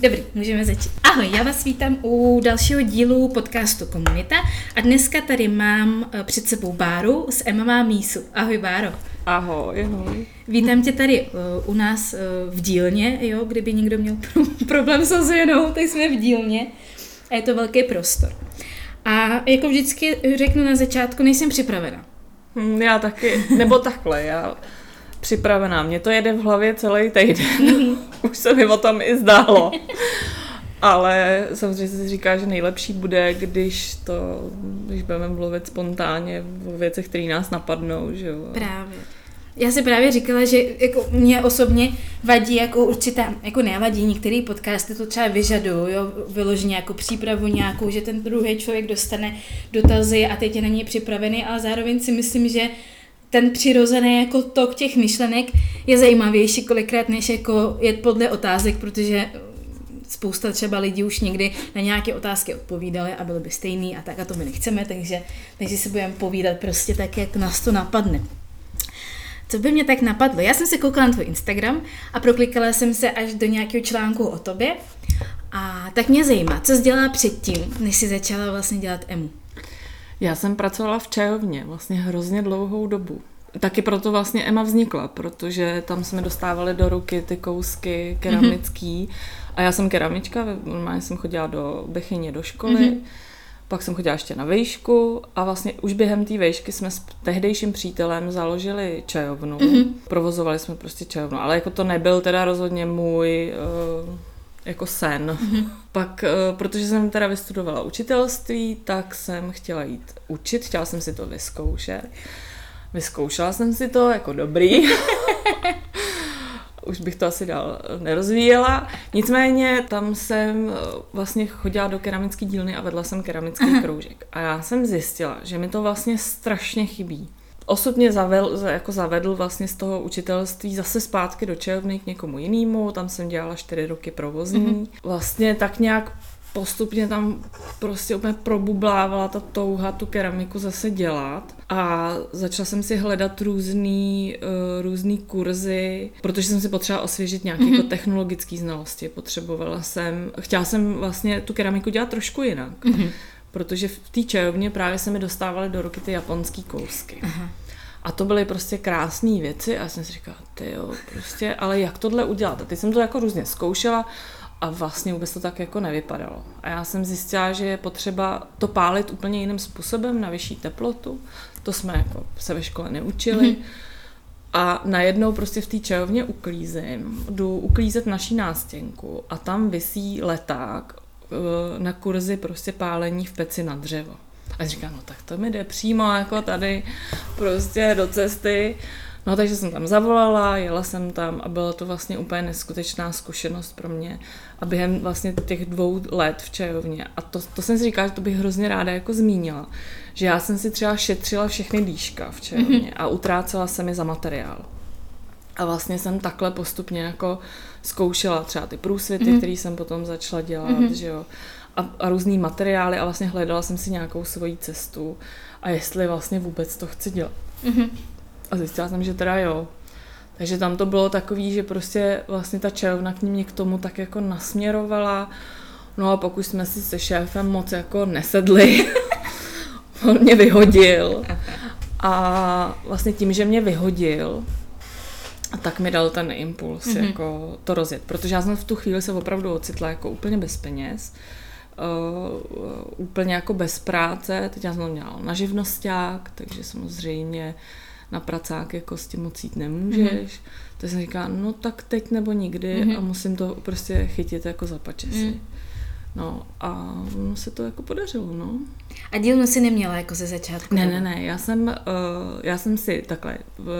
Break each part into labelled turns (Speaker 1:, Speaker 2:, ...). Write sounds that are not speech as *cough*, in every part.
Speaker 1: Dobrý, můžeme začít. Ahoj, já vás vítám u dalšího dílu podcastu Komunita a dneska tady mám eh, před sebou Báru z MMA Mísu. Ahoj Báro.
Speaker 2: Ahoj, ahoj.
Speaker 1: Vítám tě tady uh, u nás uh, v dílně, jo, kdyby někdo měl *laughs* problém s ozvěnou, tak jsme v dílně a je to velký prostor. A jako vždycky řeknu na začátku, nejsem připravena.
Speaker 2: Hm, já taky, nebo takhle, já připravená. Mně to jede v hlavě celý týden. *laughs* Už se mi o tom i zdálo. Ale samozřejmě si říká, že nejlepší bude, když to, když budeme mluvit spontánně o věcech, které nás napadnou, že jo.
Speaker 1: Právě. Já si právě říkala, že jako mě osobně vadí jako určitá, jako nevadí, některé podcasty to třeba vyžadují, jo, vyloženě jako přípravu nějakou, že ten druhý člověk dostane dotazy a teď je na něj připravený, ale zároveň si myslím, že ten přirozený jako tok těch myšlenek je zajímavější kolikrát, než jako je podle otázek, protože spousta třeba lidí už někdy na nějaké otázky odpovídali a byly by stejný a tak a to my nechceme, takže, takže si budeme povídat prostě tak, jak nás to napadne. Co by mě tak napadlo? Já jsem se koukala na tvůj Instagram a proklikala jsem se až do nějakého článku o tobě a tak mě zajímá, co jsi dělala předtím, než jsi začala vlastně dělat EMU.
Speaker 2: Já jsem pracovala v čajovně vlastně hrozně dlouhou dobu. Taky proto vlastně Emma vznikla, protože tam jsme dostávali do ruky ty kousky keramický. Mm-hmm. A já jsem keramička, normálně jsem chodila do Bechyně do školy, mm-hmm. pak jsem chodila ještě na vejšku a vlastně už během té vejšky jsme s tehdejším přítelem založili čajovnu. Mm-hmm. Provozovali jsme prostě čajovnu, ale jako to nebyl teda rozhodně můj uh, jako sen. Mm-hmm. Pak, eh, protože jsem teda vystudovala učitelství, tak jsem chtěla jít učit, chtěla jsem si to vyzkoušet. Vyzkoušela jsem si to jako dobrý. *laughs* Už bych to asi dál nerozvíjela. Nicméně tam jsem eh, vlastně chodila do keramické dílny a vedla jsem keramický kroužek. A já jsem zjistila, že mi to vlastně strašně chybí osobně zavedl, jako zavedl vlastně z toho učitelství zase zpátky do čajovny k někomu jinému, tam jsem dělala čtyři roky provozní. Mm-hmm. Vlastně tak nějak postupně tam prostě úplně probublávala ta touha tu keramiku zase dělat a začala jsem si hledat různý, uh, různý kurzy, protože jsem si potřebovala osvěžit nějaké mm-hmm. jako technologické znalosti. Potřebovala jsem, chtěla jsem vlastně tu keramiku dělat trošku jinak. Mm-hmm protože v té čajovně právě se mi dostávaly do ruky ty japonský kousky. Aha. A to byly prostě krásné věci a já jsem si říkala, ty jo, prostě, ale jak tohle udělat? A teď jsem to jako různě zkoušela a vlastně vůbec to tak jako nevypadalo. A já jsem zjistila, že je potřeba to pálit úplně jiným způsobem na vyšší teplotu. To jsme jako se ve škole neučili. Mm-hmm. A najednou prostě v té čajovně uklízím, jdu uklízet naší nástěnku a tam visí leták na kurzy prostě pálení v peci na dřevo. A říkám, no tak to mi jde přímo jako tady prostě do cesty. No takže jsem tam zavolala, jela jsem tam a byla to vlastně úplně neskutečná zkušenost pro mě. A během vlastně těch dvou let v čajovně, a to, to jsem si říkala, že to bych hrozně ráda jako zmínila, že já jsem si třeba šetřila všechny dýška v čajovně mm-hmm. a utrácela se mi za materiál. A vlastně jsem takhle postupně jako zkoušela třeba ty průsvity, mm-hmm. které jsem potom začala dělat, mm-hmm. že jo, a, a různý materiály a vlastně hledala jsem si nějakou svoji cestu a jestli vlastně vůbec to chci dělat. Mm-hmm. A zjistila jsem, že teda jo. Takže tam to bylo takový, že prostě vlastně ta čajovna k mě k tomu tak jako nasměrovala. No a pokud jsme si se šéfem moc jako nesedli, *laughs* on mě vyhodil. *laughs* A vlastně tím, že mě vyhodil, a tak mi dal ten impuls mm-hmm. jako to rozjet, protože já jsem v tu chvíli se opravdu ocitla jako úplně bez peněz, uh, úplně jako bez práce, teď já jsem měla na živnosták, takže samozřejmě na pracák jako s tím moc jít nemůžeš. Mm-hmm. Tak jsem říkala, no tak teď nebo nikdy mm-hmm. a musím to prostě chytit jako za pačesy. Mm. No a no, se to jako podařilo, no.
Speaker 1: A dílnu si neměla jako ze začátku?
Speaker 2: Ne, ne, ne, já jsem, uh, já jsem si takhle,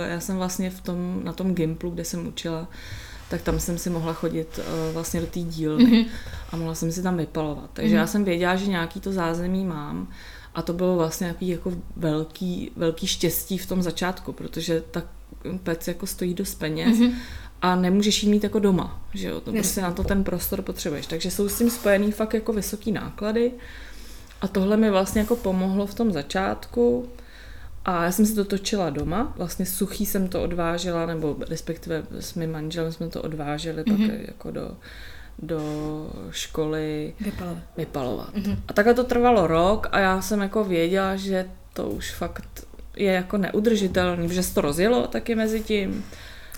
Speaker 2: já jsem vlastně v tom, na tom Gimplu, kde jsem učila, tak tam jsem si mohla chodit uh, vlastně do té dílny mm-hmm. a mohla jsem si tam vypalovat. Takže mm-hmm. já jsem věděla, že nějaký to zázemí mám a to bylo vlastně nějaký jako velký, velký štěstí v tom začátku, protože ta pec jako stojí dost peněz mm-hmm a nemůžeš jí mít jako doma, že jo, to prostě na to ten prostor potřebuješ. Takže jsou s tím spojený fakt jako vysoký náklady a tohle mi vlastně jako pomohlo v tom začátku a já jsem si to točila doma, vlastně suchý jsem to odvážela, nebo respektive s mým manželem jsme to odváželi mm-hmm. pak jako do, do školy
Speaker 1: Vypalovat.
Speaker 2: vypalovat.
Speaker 1: Mhm.
Speaker 2: A takhle to trvalo rok a já jsem jako věděla, že to už fakt je jako neudržitelný, že se to rozjelo taky mezi tím.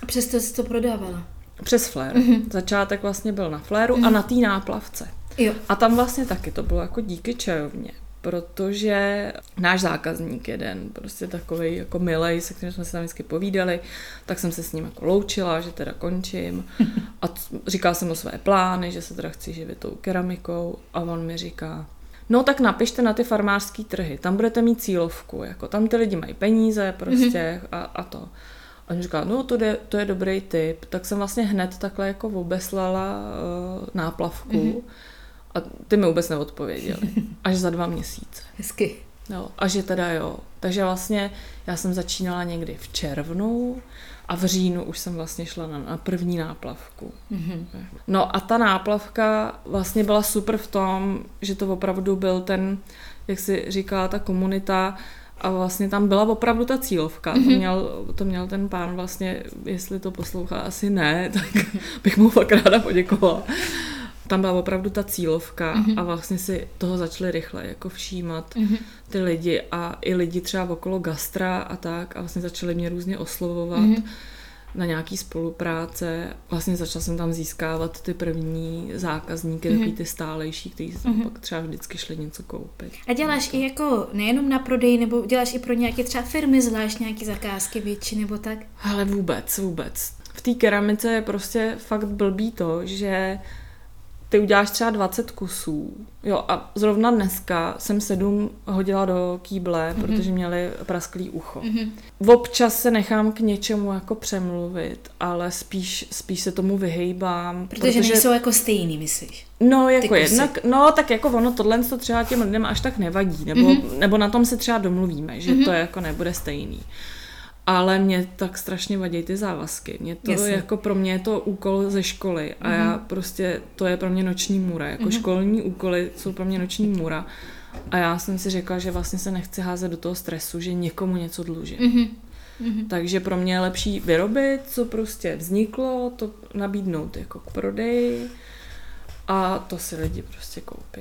Speaker 1: A přesto jsi to prodávala.
Speaker 2: Přes flér.
Speaker 1: Mhm.
Speaker 2: Začátek vlastně byl na fléru a
Speaker 1: Mhm.
Speaker 2: na té náplavce.
Speaker 1: Jo.
Speaker 2: A tam vlastně taky to bylo jako díky čajovně, protože náš zákazník jeden, prostě takový jako milej, se kterým jsme se tam vždycky povídali, tak jsem se s ním jako loučila, že teda končím *laughs* a t- říkala jsem mu své plány, že se teda chci živit tou keramikou a on mi říká, no tak napište na ty farmářské trhy, tam budete mít cílovku, jako tam ty lidi mají peníze prostě a, a to. A on říká, no to je, to je dobrý tip. Tak jsem vlastně hned takhle jako obeslala uh, náplavku
Speaker 1: Mhm.
Speaker 2: a ty mi vůbec neodpověděli. *laughs* Až za dva měsíce.
Speaker 1: Hezky.
Speaker 2: Jo, a že teda jo. Takže vlastně já jsem začínala někdy v červnu a v říjnu už jsem vlastně šla na, na první náplavku.
Speaker 1: Mhm.
Speaker 2: No a ta náplavka vlastně byla super v tom, že to opravdu byl ten, jak si říkala ta komunita, a vlastně tam byla opravdu ta cílovka. Mm-hmm. To, měl, to měl ten pán vlastně, jestli to poslouchá, asi ne, *laughs* tak bych mu fakt ráda poděkovala. Tam byla opravdu ta cílovka mm-hmm. a vlastně si toho začali rychle jako všímat
Speaker 1: Mhm.
Speaker 2: ty lidi a i lidi třeba okolo gastra a tak a vlastně začali mě různě oslovovat
Speaker 1: Mhm.
Speaker 2: Na nějaký spolupráce. Vlastně začala jsem tam získávat ty první zákazníky,
Speaker 1: Mhm.
Speaker 2: takový ty stálejší, kteří tam
Speaker 1: Mhm.
Speaker 2: pak třeba vždycky šli něco koupit.
Speaker 1: A děláš i jako nejenom na prodej, nebo děláš i pro nějaké třeba firmy, zvlášť nějaké zakázky větší nebo tak?
Speaker 2: Ale vůbec, vůbec. V té keramice je prostě fakt blbý to, že ty uděláš třeba 20 kusů. Jo, a zrovna dneska jsem sedm hodila do kýble, mm-hmm. protože měli prasklý ucho.
Speaker 1: Mhm.
Speaker 2: Občas se nechám k něčemu jako přemluvit, ale spíš, spíš se tomu vyhejbám.
Speaker 1: Protože, protože nejsou jako stejný, myslíš?
Speaker 2: No, jako jednak, no, tak jako ono tohle to třeba těm lidem až tak nevadí, nebo,
Speaker 1: Mhm.
Speaker 2: mm-hmm. nebo na tom se třeba domluvíme, že
Speaker 1: Mhm.
Speaker 2: mm-hmm. to jako nebude stejný. Ale mě tak strašně vadí ty závazky. Mě to
Speaker 1: Jasně.
Speaker 2: jako pro mě je to úkol ze školy a já prostě, to je pro mě noční můra. Jako
Speaker 1: Mhm.
Speaker 2: školní úkoly jsou pro mě noční můra. A já jsem si řekla, že vlastně se nechci házet do toho stresu, že někomu něco dlužím.
Speaker 1: Mhm. Mhm.
Speaker 2: Takže pro mě je lepší vyrobit, co prostě vzniklo, to nabídnout jako k prodeji a to si lidi prostě koupí.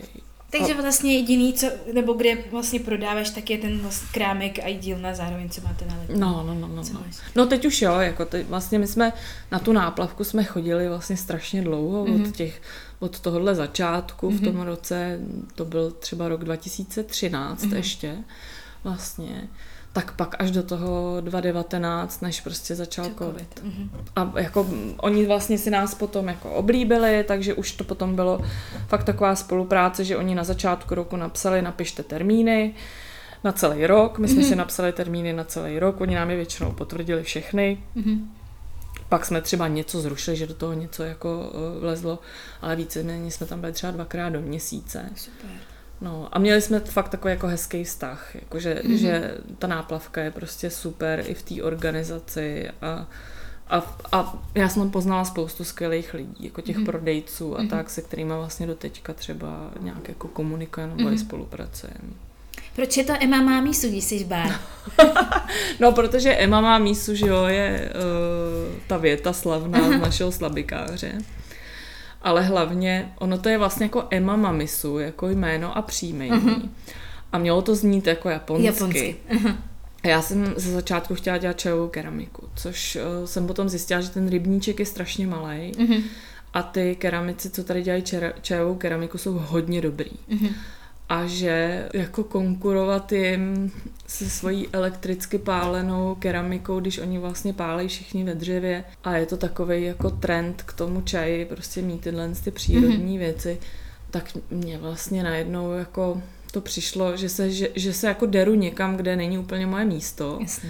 Speaker 1: Takže vlastně jediný, co, nebo kde vlastně prodáváš, tak je ten vlastně krámek a dílna zároveň, co máte na ledě.
Speaker 2: No, no, no, no. No, no teď už jo, jako teď vlastně my jsme na tu náplavku jsme chodili vlastně strašně dlouho, mm-hmm. od těch, od tohohle začátku mm-hmm. v tom roce, to byl třeba rok 2013 mm-hmm. ještě vlastně, tak pak až do toho 2019, než prostě začal
Speaker 1: Co
Speaker 2: covid.
Speaker 1: Mhm.
Speaker 2: A jako oni vlastně si nás potom jako oblíbili, takže už to potom bylo fakt taková spolupráce, že oni na začátku roku napsali, napište termíny na celý rok. My jsme
Speaker 1: Mhm.
Speaker 2: si napsali termíny na celý rok, oni nám je většinou potvrdili všechny.
Speaker 1: Mhm.
Speaker 2: Pak jsme třeba něco zrušili, že do toho něco jako eh, vlezlo, ale víceméně jsme tam byli třeba dvakrát do měsíce.
Speaker 1: Super.
Speaker 2: No a měli jsme fakt takový jako hezký vztah, jakože,
Speaker 1: Mhm.
Speaker 2: mm-hmm. že ta náplavka je prostě super i v té organizaci a, a, a já jsem tam poznala spoustu skvělých lidí, jako těch
Speaker 1: Mhm.
Speaker 2: mm-hmm. prodejců a
Speaker 1: Mhm.
Speaker 2: mm-hmm. tak, se kterými vlastně do teďka třeba nějak jako komunikujeme nebo mm-hmm. i spolupracujeme.
Speaker 1: Proč je to Emma má místu, když jsi bár? *laughs*
Speaker 2: No, protože Emma má mísu, že jo, je uh, ta věta slavná z *laughs* našeho slabikáře. Ale hlavně, ono to je vlastně jako Emma Mamisu, jako jméno a příjmení.
Speaker 1: Mhm.
Speaker 2: A mělo to znít jako japonsky.
Speaker 1: Japonsky. Aha.
Speaker 2: A já jsem ze začátku chtěla dělat čajovou keramiku, což uh, jsem potom zjistila, že ten rybníček je strašně malý
Speaker 1: Mhm.
Speaker 2: a ty keramici, co tady dělají čera- čajovou keramiku, jsou hodně dobrý.
Speaker 1: Mhm.
Speaker 2: A že jako konkurovat jim se svojí elektricky pálenou keramikou, když oni vlastně pálejí všichni ve dřevě a je to takový jako trend k tomu čaji, prostě mít tyhle ty přírodní mm-hmm. věci, tak mě vlastně najednou jako to přišlo, že se, že, že se jako deru někam, kde není úplně moje místo.
Speaker 1: Jasně.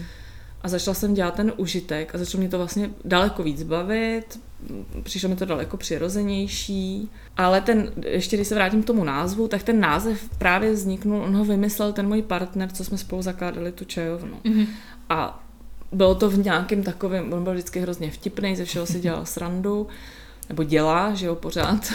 Speaker 2: A začala jsem dělat ten užitek a začalo mě to vlastně daleko víc bavit, přišlo mi to daleko přirozenější, ale ten, ještě když se vrátím k tomu názvu, tak ten název právě vzniknul, on ho vymyslel ten můj partner, co jsme spolu zakládali tu čajovnu.
Speaker 1: Mhm.
Speaker 2: A bylo to v nějakém takovém, on byl vždycky hrozně vtipný, ze všeho si dělal srandu, nebo dělá, že jo, pořád.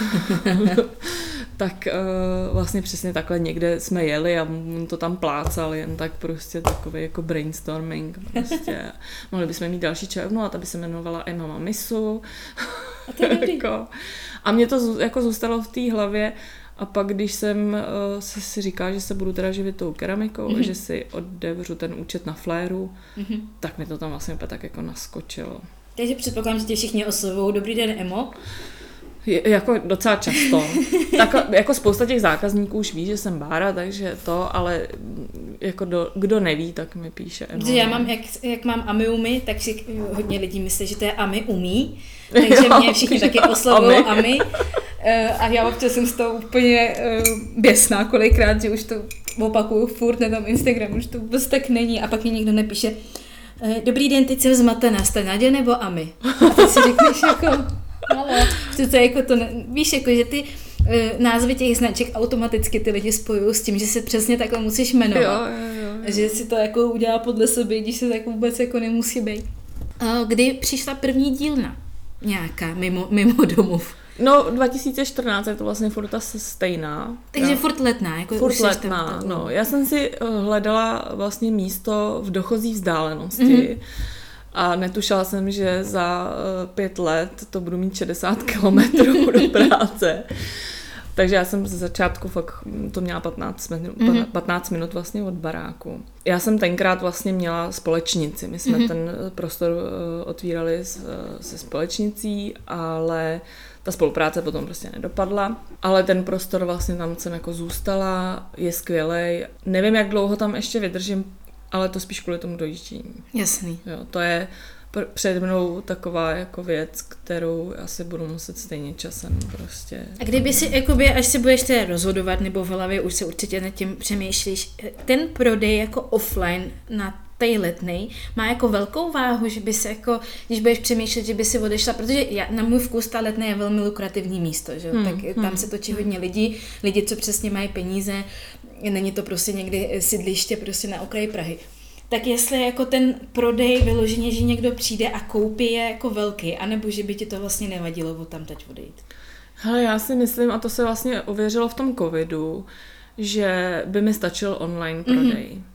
Speaker 2: *laughs* tak uh, vlastně přesně takhle někde jsme jeli a on to tam plácal, jen tak prostě takový jako brainstorming. Prostě. *laughs* Mohli bychom mít další čajovnu a ta by se jmenovala Emma Mamisu.
Speaker 1: A to je dobrý. *laughs*
Speaker 2: jako, a mě to jako zůstalo v té hlavě a pak, když jsem uh, se si říkala, že se budu teda živit tou keramikou,
Speaker 1: Mhm.
Speaker 2: mm-hmm. že si odevřu ten účet na fléru,
Speaker 1: Mhm.
Speaker 2: tak mi to tam vlastně tak jako naskočilo.
Speaker 1: Takže předpokládám, že tě všichni oslovují. Dobrý den, Emo.
Speaker 2: Je, jako docela často. *laughs* tak, jako spousta těch zákazníků už ví, že jsem Bára, takže to, ale jako do, kdo neví, tak mi píše. Emo.
Speaker 1: Protože já mám, jak, jak mám Ami umí, tak si hodně lidí myslí, že to je Ami umí. *laughs* Takže
Speaker 2: Jo,
Speaker 1: mě všichni taky oslovují
Speaker 2: Ami.
Speaker 1: Ami. Eh, A já občas jsem z toho úplně eh, běsná kolikrát, že už to opakuju furt na tom Instagramu, už to vůbec tak není. A pak mi někdo napíše, eh, dobrý den, teď jsem zmatená, jste Nadě nebo Ami? A teď si řekneš jako, halo, že to je jako to, víš, jako, že ty eh, názvy těch značek automaticky ty lidi spojují s tím, že se přesně takhle musíš jmenovat.
Speaker 2: Jo, jo, jo.
Speaker 1: A Že si to jako udělá podle sebe, když se tak vůbec jako nemusí být. A Kdy přišla první dílna? Nějaká, mimo, mimo domov.
Speaker 2: No, 2014 je to vlastně furt ta stejná.
Speaker 1: Takže
Speaker 2: Já-
Speaker 1: furt letná. Jako
Speaker 2: Furt
Speaker 1: tam
Speaker 2: letná,
Speaker 1: takovou.
Speaker 2: no. Já jsem si eh, hledala vlastně místo v dochozí vzdálenosti
Speaker 1: Mhm.
Speaker 2: mm-hmm. a netušila jsem, že za eh, pět let to budu mít 60 *laughs* kilometrů do *laughs* práce. Takže já jsem ze začátku fakt to měla 15 minut,
Speaker 1: Mhm.
Speaker 2: mm-hmm. 15 minut vlastně od baráku. Já jsem tenkrát vlastně měla společnici. My jsme
Speaker 1: Mhm.
Speaker 2: mm-hmm. ten prostor eh, otvírali s, eh, se společnicí, ale ta spolupráce potom prostě nedopadla. Ale ten prostor vlastně tam jsem jako zůstala, je skvělej. Nevím, jak dlouho tam ještě vydržím, ale to spíš kvůli tomu dojíždění.
Speaker 1: Jasný.
Speaker 2: Jo, to je pr- před mnou taková jako věc, kterou asi budu muset stejně časem prostě.
Speaker 1: A kdyby si, jakoby, až se budeš teda rozhodovat, nebo v hlavě už se určitě nad tím přemýšlíš, ten prodej jako offline na tej letnej má jako velkou váhu, že by se jako, když budeš přemýšlet, že by si odešla, protože já, na můj vkus ta letné je velmi lukrativní místo, že? Hmm, tak tam se točí hodně lidí, lidi, co přesně mají peníze, není to prostě někdy sídliště prostě na okraji Prahy. Tak jestli jako ten prodej vyloženě, že někdo přijde a koupí je jako velký, anebo že by ti to vlastně nevadilo od tam teď odejít.
Speaker 2: Hele, já si myslím, a to se vlastně ověřilo v tom covidu, že by mi stačil online prodej. Mm-hmm.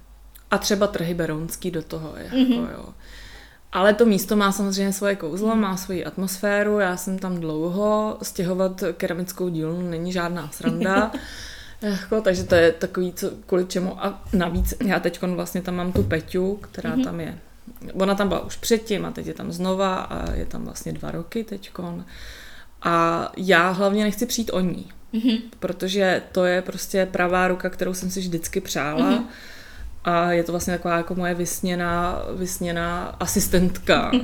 Speaker 2: A třeba trhy berounský do toho, jako mm-hmm. jo. Ale to místo má samozřejmě svoje kouzlo, má svoji atmosféru, já jsem tam dlouho, stěhovat keramickou dílnu není žádná sranda. *laughs* Jako, takže to je takový, co, kvůli čemu. A navíc já teď vlastně tam mám tu Peťu, která mm-hmm. tam je. Ona tam byla už předtím a teď je tam znova a je tam vlastně dva roky teďkon. A já hlavně nechci přijít o ní,
Speaker 1: Mm-hmm.
Speaker 2: protože to je prostě pravá ruka, kterou jsem si vždycky přála. Mm-hmm. A je to vlastně taková jako moje vysněná, vysněná asistentka. *laughs*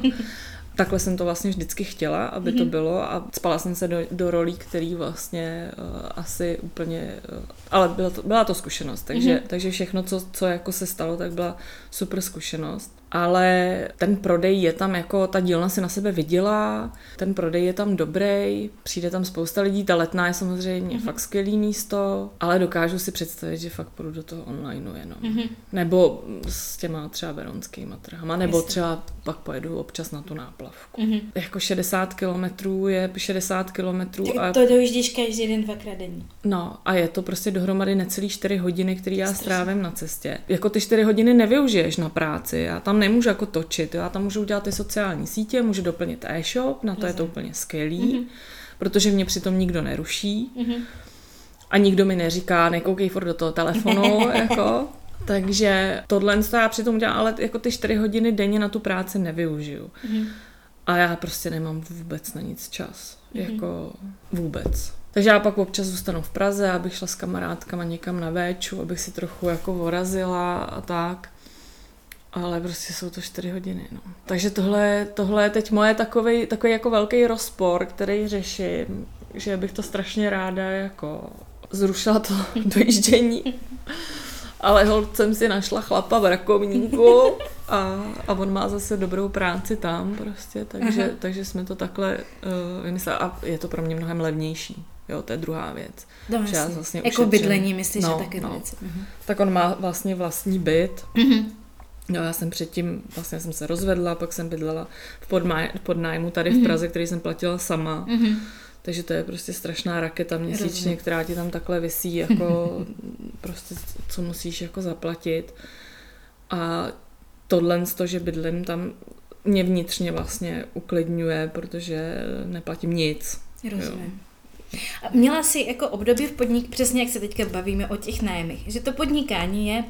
Speaker 2: Takhle jsem to vlastně vždycky chtěla, aby to bylo a spala jsem se do, do rolí, který vlastně uh, asi úplně, uh, ale byla to, byla to zkušenost, takže, mm-hmm. takže všechno, co, co jako se stalo, tak byla super zkušenost. Ale ten prodej je tam jako, ta dílna si na sebe vydělá, ten prodej je tam dobrý, přijde tam spousta lidí, ta letná je samozřejmě mm-hmm. fakt skvělý místo, ale dokážu si představit, že fakt půjdu do toho onlineu jenom. Mm-hmm. Nebo s těma třeba veronskýma trhama, nebo
Speaker 1: Jasně.
Speaker 2: třeba pak pojedu občas na tu náplavku.
Speaker 1: Mm-hmm.
Speaker 2: Jako 60 kilometrů je 60 kilometrů a,
Speaker 1: to dojíždíš každý den dvakrát denně.
Speaker 2: no, a je to prostě dohromady necelý 4 hodiny, které já strávím na cestě. Jako ty 4 hodiny nevyužiješ na práci, já tam nemůžu jako točit, jo? já tam můžu udělat ty sociální sítě, můžu doplnit e-shop, na to je to úplně skvělý,
Speaker 1: Mhm.
Speaker 2: mm-hmm. protože mě přitom nikdo neruší
Speaker 1: Mm-hmm.
Speaker 2: a nikdo mi neříká, nekoukej furt do toho telefonu, *laughs* jako. Takže tohle to já přitom dělám, ale jako ty 4 hodiny denně na tu práci nevyužiju.
Speaker 1: Mm-hmm.
Speaker 2: A já prostě nemám vůbec na nic čas.
Speaker 1: Mhm.
Speaker 2: Mm-hmm. Jako vůbec. Takže já pak občas zůstanu v Praze, abych šla s kamarádkama někam na véču, abych si trochu jako vorazila a tak. Ale prostě jsou to čtyři hodiny, no. Takže tohle, tohle je teď moje takový, takový jako velký rozpor, který řeším, že bych to strašně ráda jako zrušila to *laughs* dojíždění. Ale hold jsem si našla chlapa v Rakovníku a, a on má zase dobrou práci tam prostě, takže,
Speaker 1: Aha.
Speaker 2: takže jsme to takhle uh, vymysleli a je to pro mě mnohem levnější. Jo, to je druhá věc.
Speaker 1: No,
Speaker 2: Že já vlastně
Speaker 1: jako
Speaker 2: ušetřím.
Speaker 1: bydlení, myslíš,
Speaker 2: No,
Speaker 1: že taky
Speaker 2: no.
Speaker 1: věci. Mhm.
Speaker 2: Tak on má vlastně vlastní byt.
Speaker 1: Mhm.
Speaker 2: No, já jsem předtím, vlastně jsem se rozvedla, pak jsem bydlela v podmá- podnájmu tady v
Speaker 1: Mhm.
Speaker 2: Praze, který jsem platila sama.
Speaker 1: Mhm.
Speaker 2: Takže to je prostě strašná raketa měsíčně,
Speaker 1: Rozumím.
Speaker 2: která ti tam takhle visí, *laughs* jako prostě co musíš jako zaplatit. A tohle, z toho, že bydlím tam mě vnitřně vlastně uklidňuje, protože neplatím nic.
Speaker 1: Rozumím. A měla jsi jako období v podnik, přesně jak se teďka bavíme o těch nájmech, že to podnikání je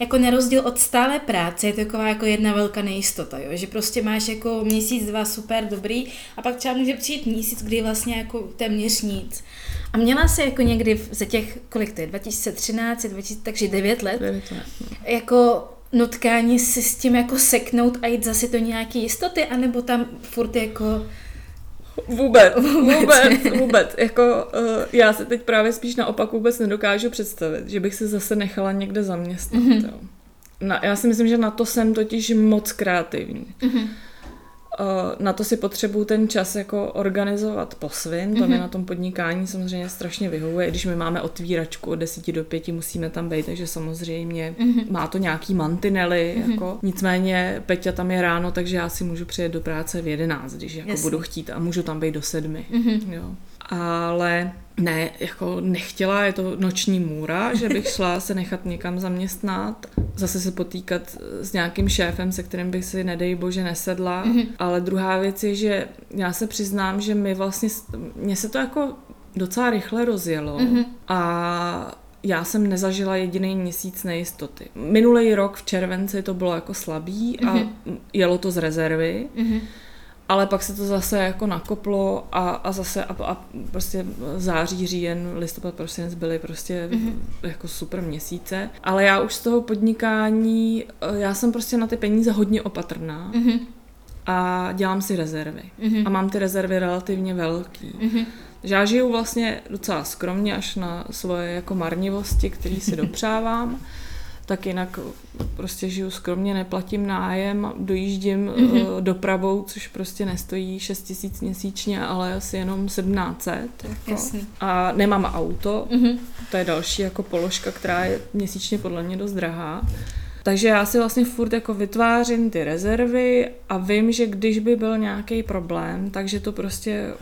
Speaker 1: jako na rozdíl od stále práce, je to taková jako jedna velká nejistota, jo? že prostě máš jako měsíc, dva super dobrý a pak třeba může přijít měsíc, kdy vlastně jako téměř nic. A měla se jako někdy ze těch, kolik to je, 2013, 2000, takže 9 let,
Speaker 2: 9 let. no.
Speaker 1: jako nutkání si s tím jako seknout a jít zase do nějaké jistoty, anebo tam furt jako *laughs*
Speaker 2: Vůbec,
Speaker 1: Vůbec.
Speaker 2: vůbec. Jako, uh, já se teď právě spíš naopak vůbec nedokážu představit, že bych se zase nechala někde zaměstnat.
Speaker 1: Mhm.
Speaker 2: Mm-hmm. Jo. Na, já si myslím, že na to jsem totiž moc kreativní.
Speaker 1: Mhm.
Speaker 2: Mm-hmm. Uh, na to si potřebuju ten čas jako organizovat po svým, to mm-hmm. mi na tom podnikání samozřejmě strašně vyhovuje, když my máme otvíračku od 10 do 5, musíme tam být, takže samozřejmě mm-hmm. má to nějaký mantinely, mm-hmm. jako. nicméně Peťa tam je ráno, takže já si můžu přijet do práce v 11, když jako budu chtít a můžu tam být do 7. Mm-hmm. Jo. Ale ne, jako nechtěla, je to noční můra, že bych *laughs* šla se nechat někam zaměstnat, zase se potýkat s nějakým šéfem, se kterým bych si, nedej bože, nesedla. Mm-hmm. Ale druhá věc je, že já se přiznám, že my vlastně, mně se to jako docela rychle rozjelo mm-hmm. a já jsem nezažila jediný měsíc nejistoty. Minulý rok v červenci to bylo jako slabý a mm-hmm. jelo to z rezervy. Mm-hmm. Ale pak se to zase jako nakoplo a, a zase a, a prostě září, říjen, listopad, prosinec byly prostě mm-hmm. jako super měsíce. Ale já už z toho podnikání, eh, já jsem prostě na ty peníze hodně opatrná mm-hmm. a dělám si rezervy. Mm-hmm. A mám ty rezervy relativně velký. Mm-hmm. Já žiju vlastně docela skromně až na svoje jako marnivosti, které si *laughs* dopřávám tak jinak prostě žiju skromně, neplatím nájem, dojíždím mm-hmm. dopravou, což prostě nestojí 6 tisíc měsíčně, ale asi jenom 1700. Jako. A nemám auto, mm-hmm. to je další jako položka, která je měsíčně podle mě dost drahá. Takže já si vlastně furt jako vytvářím ty rezervy a vím, že když by byl nějaký problém, takže to prostě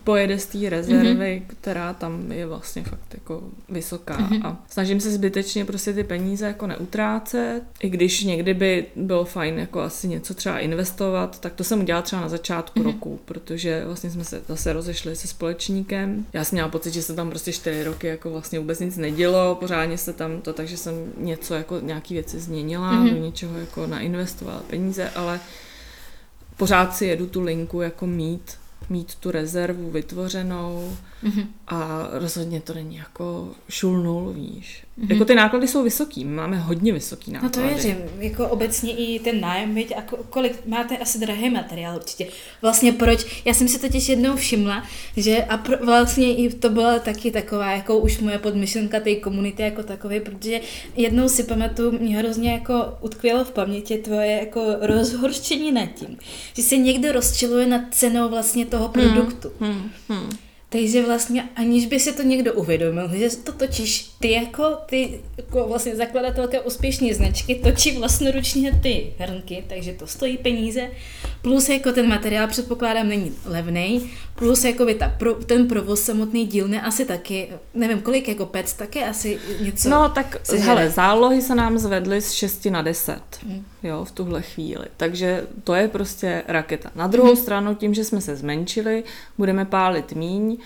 Speaker 2: pojede z té rezervy, mm-hmm. která tam je vlastně fakt jako vysoká mm-hmm. a snažím se zbytečně prostě ty peníze jako neutrácet, i když někdy by bylo fajn jako asi něco třeba investovat, tak to jsem udělala třeba na začátku mm-hmm. roku, protože vlastně jsme se zase rozešli se společníkem. Já jsem měla pocit, že se tam prostě čtyři roky jako vlastně vůbec nic nedělo, pořádně se tam to, takže jsem něco jako nějaký věci změnila, mm-hmm. do něčeho jako nainvestovala peníze, ale pořád si jedu tu linku jako mít mít tu rezervu vytvořenou mm-hmm. a rozhodně to není jako šul nul, víš. Mm-hmm. Jako ty náklady jsou vysoký, my máme hodně vysoký náklady.
Speaker 1: No to věřím, jako obecně i ten nájem, viď, a kolik máte asi drahý materiál určitě. Vlastně proč, já jsem si totiž jednou všimla, že a pro, vlastně i to byla taky taková, jako už moje podmyšlenka té komunity jako takové, protože jednou si pamatuju, mě hrozně jako utkvělo v paměti tvoje jako rozhorčení nad tím, že se někdo rozčiluje nad cenou vlastně toho produktu. Hmm, hmm, hmm. Takže vlastně aniž by se to někdo uvědomil, že to točíš ty jako ty jako vlastně zakladatelka úspěšné značky, točí vlastnoručně ty hrnky, takže to stojí peníze, plus jako ten materiál předpokládám není levný, plus jako by ta, pro, ten provoz samotný dílny asi taky, nevím kolik jako pec, taky asi něco.
Speaker 2: No tak hele, zálohy se nám zvedly z 6 na 10, hmm. jo, v tuhle chvíli, takže to je prostě raketa. Na druhou hmm. stranu tím, že jsme se zmenšili, budeme pálit míň,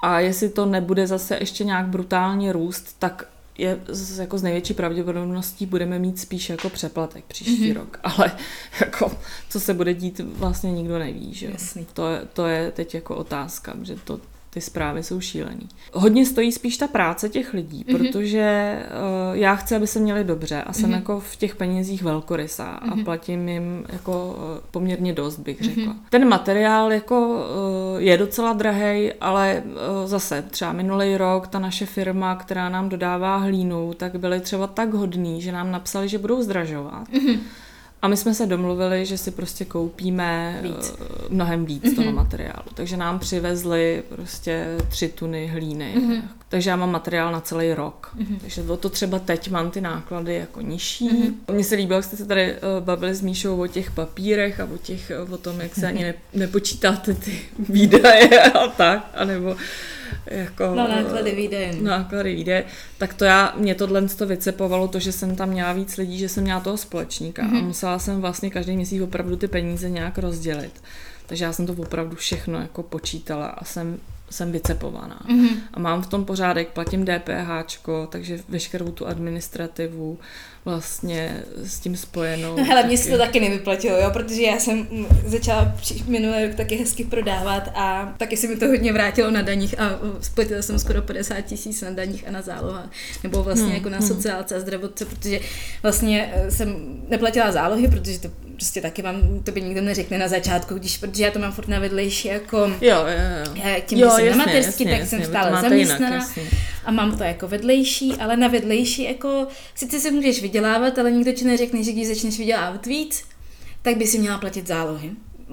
Speaker 2: a jestli to nebude zase ještě nějak brutálně růst, tak je z, jako z největší pravděpodobností budeme mít spíš jako přeplatek příští mm-hmm. rok. *laughs* Ale jako, co se bude dít, vlastně nikdo neví. Že? To, je, to je teď jako otázka, že to ty zprávy jsou šílený. Hodně stojí spíš ta práce těch lidí, mm-hmm. protože uh, já chci, aby se měli dobře a jsem mm-hmm. jako v těch penězích velkorysá mm-hmm. a platím jim jako uh, poměrně dost, bych řekla. Mm-hmm. Ten materiál jako uh, je docela drahý, ale uh, zase třeba minulý rok ta naše firma, která nám dodává hlínu, tak byly třeba tak hodný, že nám napsali, že budou zdražovat. Mm-hmm. A my jsme se domluvili, že si prostě koupíme víc. mnohem víc mm-hmm. toho materiálu. Takže nám přivezli prostě tři tuny hlíny. Mm-hmm. Takže já mám materiál na celý rok. Mm-hmm. Takže o to třeba teď mám ty náklady jako nižší. Mm-hmm. Mně se líbilo, jak jste se tady uh, bavili s Míšou o těch papírech a o, těch, o tom, jak se ani ne, nepočítáte ty výdaje a tak. A nebo jako...
Speaker 1: No, náklady výdaje.
Speaker 2: Náklady výdaje. Tak to já, mě tohle to vycepovalo to, že jsem tam měla víc lidí, že jsem měla toho společníka mm-hmm. a musela jsem vlastně každý měsíc opravdu ty peníze nějak rozdělit. Takže já jsem to opravdu všechno jako počítala a jsem jsem vycepovaná. Mm-hmm. A mám v tom pořádek, platím DPH, takže veškerou tu administrativu vlastně s tím spojenou.
Speaker 1: No hele, mě se to taky nevyplatilo, jo, protože já jsem začala minulý rok taky hezky prodávat a taky se mi to hodně vrátilo na daních a splatila jsem skoro 50 tisíc na daních a na zálohách, nebo vlastně hmm. jako na hmm. sociálce a zdravotce, protože vlastně eh, jsem neplatila zálohy, protože to prostě taky vám, to by nikdo neřekne na začátku, když, protože já to mám furt na vedlejší, jako
Speaker 2: jo, jo, jo.
Speaker 1: Já tím, jo, že jsem jasně, na mateřský, jasně, tak jasně, jsem stále zaměstnaná jinak, a mám to jako vedlejší, ale na vedlejší jako sice se můžeš vydělávat, ale nikdo ti neřekne, že když začneš vydělávat víc, tak by si měla platit zálohy.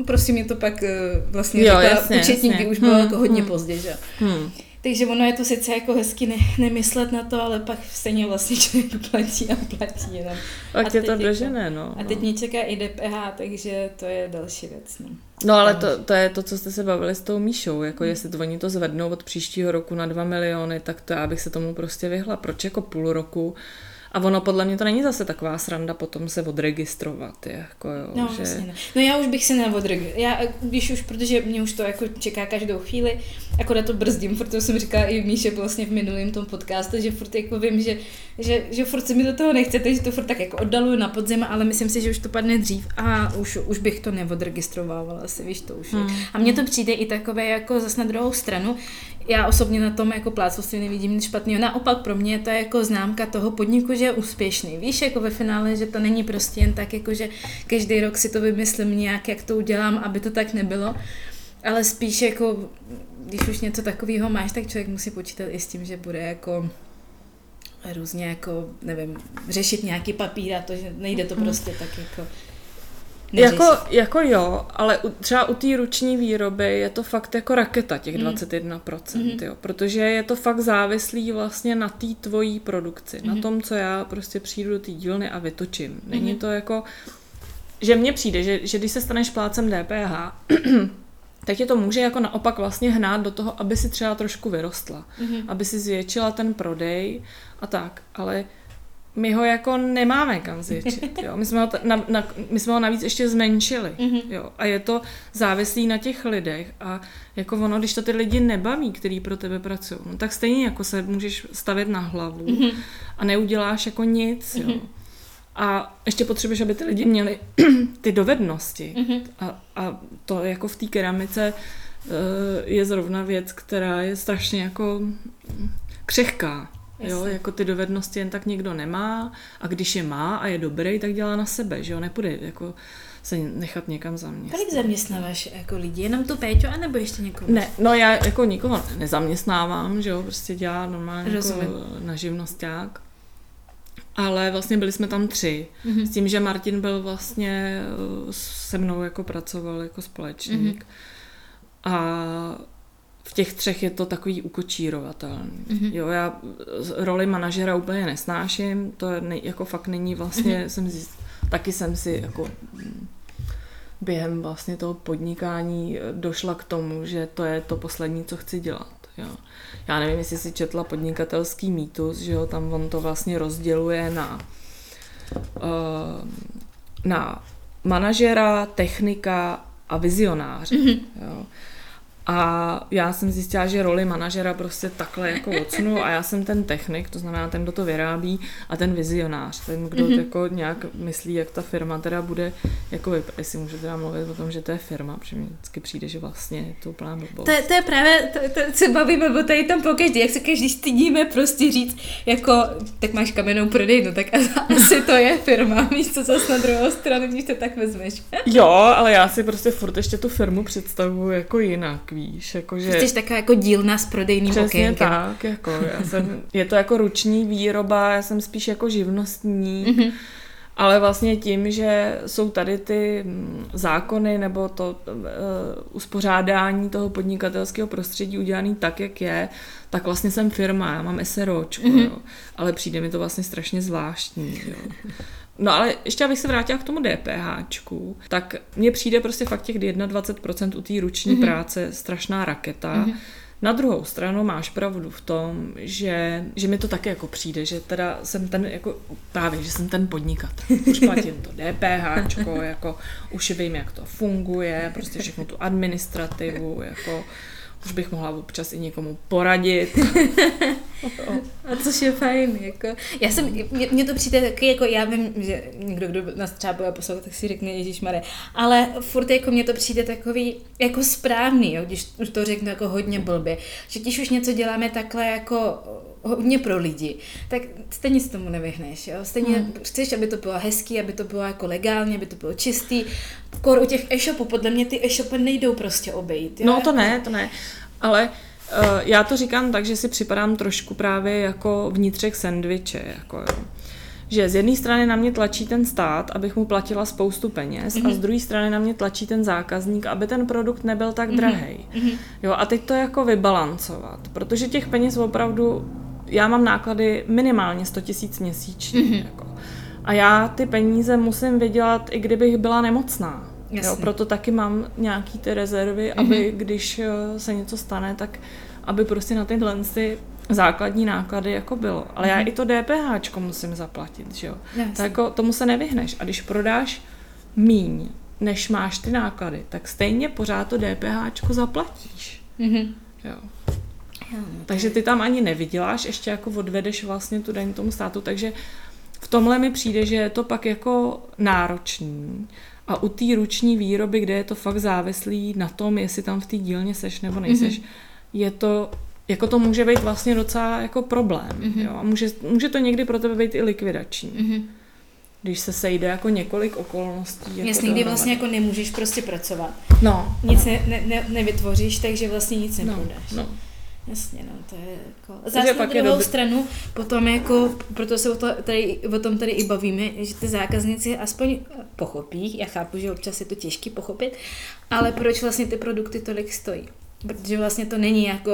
Speaker 1: Prostě mě to pak eh, vlastně jo, jasně, účetní, jasně. už bylo hmm, jako hodně hmm. pozdě, že hmm. Takže ono je to sice jako hezky ne, nemyslet na to, ale pak stejně vlastně člověk platí a platí jenom.
Speaker 2: Pak tě to dožené, no.
Speaker 1: A teď no. mě čeká i DPH, takže to je další věc, no.
Speaker 2: No ale to, to je to, co jste se bavili s tou Míšou, jako hmm. jestli to oni to zvednou od příštího roku na 2 miliony, tak to já bych se tomu prostě vyhla. Proč jako půl roku a ono podle mě to není zase taková sranda potom se odregistrovat, jako jo,
Speaker 1: no, že... Vlastně ne. No já už bych se neodregistrovala. Já, když už, protože mě už to jako čeká každou chvíli, akorát to brzdím, protože jsem říkala i Míše vlastně v minulém tom podcastu, že furt jako vím, že, že, že furt se mi do toho nechce, takže to furt tak jako oddaluju na podzim, ale myslím si, že už to padne dřív a už, už bych to neodregistrovala asi, víš, to už hmm. A mně to přijde i takové jako zase na druhou stranu, já osobně na tom jako plácovství nevidím nic špatného. Naopak pro mě to je jako známka toho podniku, že je úspěšný. Víš, jako ve finále, že to není prostě jen tak, jako že každý rok si to vymyslím nějak, jak to udělám, aby to tak nebylo. Ale spíš jako, když už něco takového máš, tak člověk musí počítat i s tím, že bude jako různě jako, nevím, řešit nějaký papír a to, že nejde to mm. prostě tak jako
Speaker 2: jako, jako jo, ale u, třeba u té ruční výroby je to fakt jako raketa, těch mm. 21%, mm. jo, protože je to fakt závislý vlastně na té tvojí produkci, mm. na mhm. tom, co já prostě přijdu do té dílny a vytočím. Není mm. to jako, že mně přijde, že, že když se staneš plácem DPH, *clears throat* tak tě to může jako naopak vlastně hnát do toho, aby si třeba trošku vyrostla, mm. aby si zvětšila ten prodej a tak, ale my ho jako nemáme kam zvětšit, jo. My jsme ho, na, na, my jsme ho navíc ještě zmenšili, mm-hmm. jo. A je to závislý na těch lidech a jako ono, když to ty lidi nebaví, který pro tebe pracují, no, tak stejně jako se můžeš stavět na hlavu mm-hmm. a neuděláš jako nic, jo. Mm-hmm. A ještě potřebuješ, aby ty lidi měli *clears throat* ty dovednosti. Mm-hmm. A, a to jako v té keramice uh, je zrovna věc, která je strašně jako křehká. Jo, jako ty dovednosti jen tak někdo nemá a když je má a je dobrý, tak dělá na sebe, že jo, nepůjde jako se nechat někam zaměstnat.
Speaker 1: Kolik zaměstnáváš jako lidi? Jenom tu Péťu, anebo ještě někoho?
Speaker 2: Ne, no já jako nikoho nezaměstnávám, že jo, prostě dělá normálně jako na živnosták. Ale vlastně byli jsme tam tři. Mm-hmm. S tím, že Martin byl vlastně eh, se mnou jako pracoval jako společník. Mm-hmm. A těch třech je to takový ukočírovatelný. Mm-hmm. Jo, já roli manažera úplně nesnáším, to ne, jako fakt není vlastně, mm-hmm. jsem si, taky jsem si jako během vlastně toho podnikání došla k tomu, že to je to poslední, co chci dělat. Jo. Já nevím, jestli si četla podnikatelský mýtus, že jo, tam on to vlastně rozděluje na uh, na manažera, technika a vizionáře. Mm-hmm. Jo. A já jsem zjistila, že roli manažera prostě takhle jako odsunu a já jsem ten technik, to znamená ten, kdo to vyrábí a ten vizionář, ten, kdo mm-hmm. jako nějak myslí, jak ta firma teda bude, jako vypadat, jestli můžu teda mluvit o tom, že to je firma, protože mi vždycky přijde, že vlastně je to úplná blbost.
Speaker 1: To, to je právě, to, to se bavíme o tady tam pokaždý, jak se každý stydíme prostě říct, jako, tak máš kamennou prodejnu, tak *laughs* asi to je firma, *laughs* místo zase na druhou stranu, když to tak vezmeš.
Speaker 2: jo, ale já si prostě furt ještě tu firmu představuju jako jinak, víš, jakože...
Speaker 1: Jsi taková jako dílna s prodejným
Speaker 2: Přesně
Speaker 1: okénkem.
Speaker 2: tak, jako já jsem, je to jako ruční výroba, já jsem spíš jako živnostník, mm-hmm. ale vlastně tím, že jsou tady ty mm, zákony nebo to uh, uspořádání toho podnikatelského prostředí udělaný tak, jak je, tak vlastně jsem firma, já mám SROčko, mm-hmm. jo, ale přijde mi to vlastně strašně zvláštní, jo. No ale ještě abych se vrátila k tomu DPHčku, tak mně přijde prostě fakt těch 21% u té ruční mm-hmm. práce strašná raketa. Mm-hmm. Na druhou stranu máš pravdu v tom, že, že mi to taky jako přijde, že teda jsem ten jako právě, že jsem ten podnikatel. Už platím to DPH, jako už vím, jak to funguje, prostě všechnu tu administrativu, jako už bych mohla občas i někomu poradit. *laughs*
Speaker 1: A což je fajn, jako. Já jsem, mě, mě to přijde taky, jako já vím, že někdo, kdo nás třeba bude poslouchat, tak si řekne Ježíš Mare, ale furt jako mně to přijde takový, jako správný, jo, když už to řeknu jako hodně blbě, že když už něco děláme takhle jako hodně pro lidi, tak stejně se tomu nevyhneš. Jo? Stejně hmm. chceš, aby to bylo hezký, aby to bylo jako legálně, aby to bylo čistý. Kor u těch e-shopů, podle mě ty e-shopy nejdou prostě obejít. Jo?
Speaker 2: No to ne, to ne. Ale uh, já to říkám tak, že si připadám trošku právě jako vnitřek sendviče. Jako, jo. Že z jedné strany na mě tlačí ten stát, abych mu platila spoustu peněz, mm-hmm. a z mhm. druhé strany na mě tlačí ten zákazník, aby ten produkt nebyl tak mm-hmm. drahý. Mm-hmm. Jo, a teď to jako vybalancovat, protože těch peněz opravdu já mám náklady minimálně 100 tisíc měsíčně. Mm-hmm. Jako. A já ty peníze musím vydělat, i kdybych byla nemocná. Jo, proto taky mám nějaký ty rezervy, mm-hmm. aby když eh, se něco stane, tak aby prostě na tyhle ty základní náklady jako bylo. Ale mm-hmm. já mhm. i to DPH musím zaplatit, že jo. Tak jako tomu se nevyhneš. A když prodáš míň, než máš ty náklady, tak stejně pořád to DPH zaplatíš. Mm-hmm. Jo. Takže ty tam ani nevyděláš, ještě jako odvedeš vlastně tu daň tomu státu, takže v tomhle mi přijde, že je to pak jako náročný. A u té ruční výroby, kde je to fakt závislý na tom, jestli tam v té dílně seš nebo nejseš, mm-hmm. je to, jako to může být vlastně docela jako problém. Mm-hmm. Jo? A může, může to někdy pro tebe být i likvidační. Mm-hmm když se sejde jako několik okolností.
Speaker 1: Jako Jasně, kdy vlastně jako nemůžeš prostě pracovat.
Speaker 2: No.
Speaker 1: Nic ne, ne, ne, nevytvoříš, takže vlastně nic neprodáš. No, no. Jasně, no, to je jako... Zase na druhou dobrý. stranu, potom jako, proto se o, to, tady, o tom tady i bavíme, že ty zákazníci aspoň pochopí, já chápu, že občas je to těžké pochopit, ale proč vlastně ty produkty tolik stojí. Protože vlastně to není jako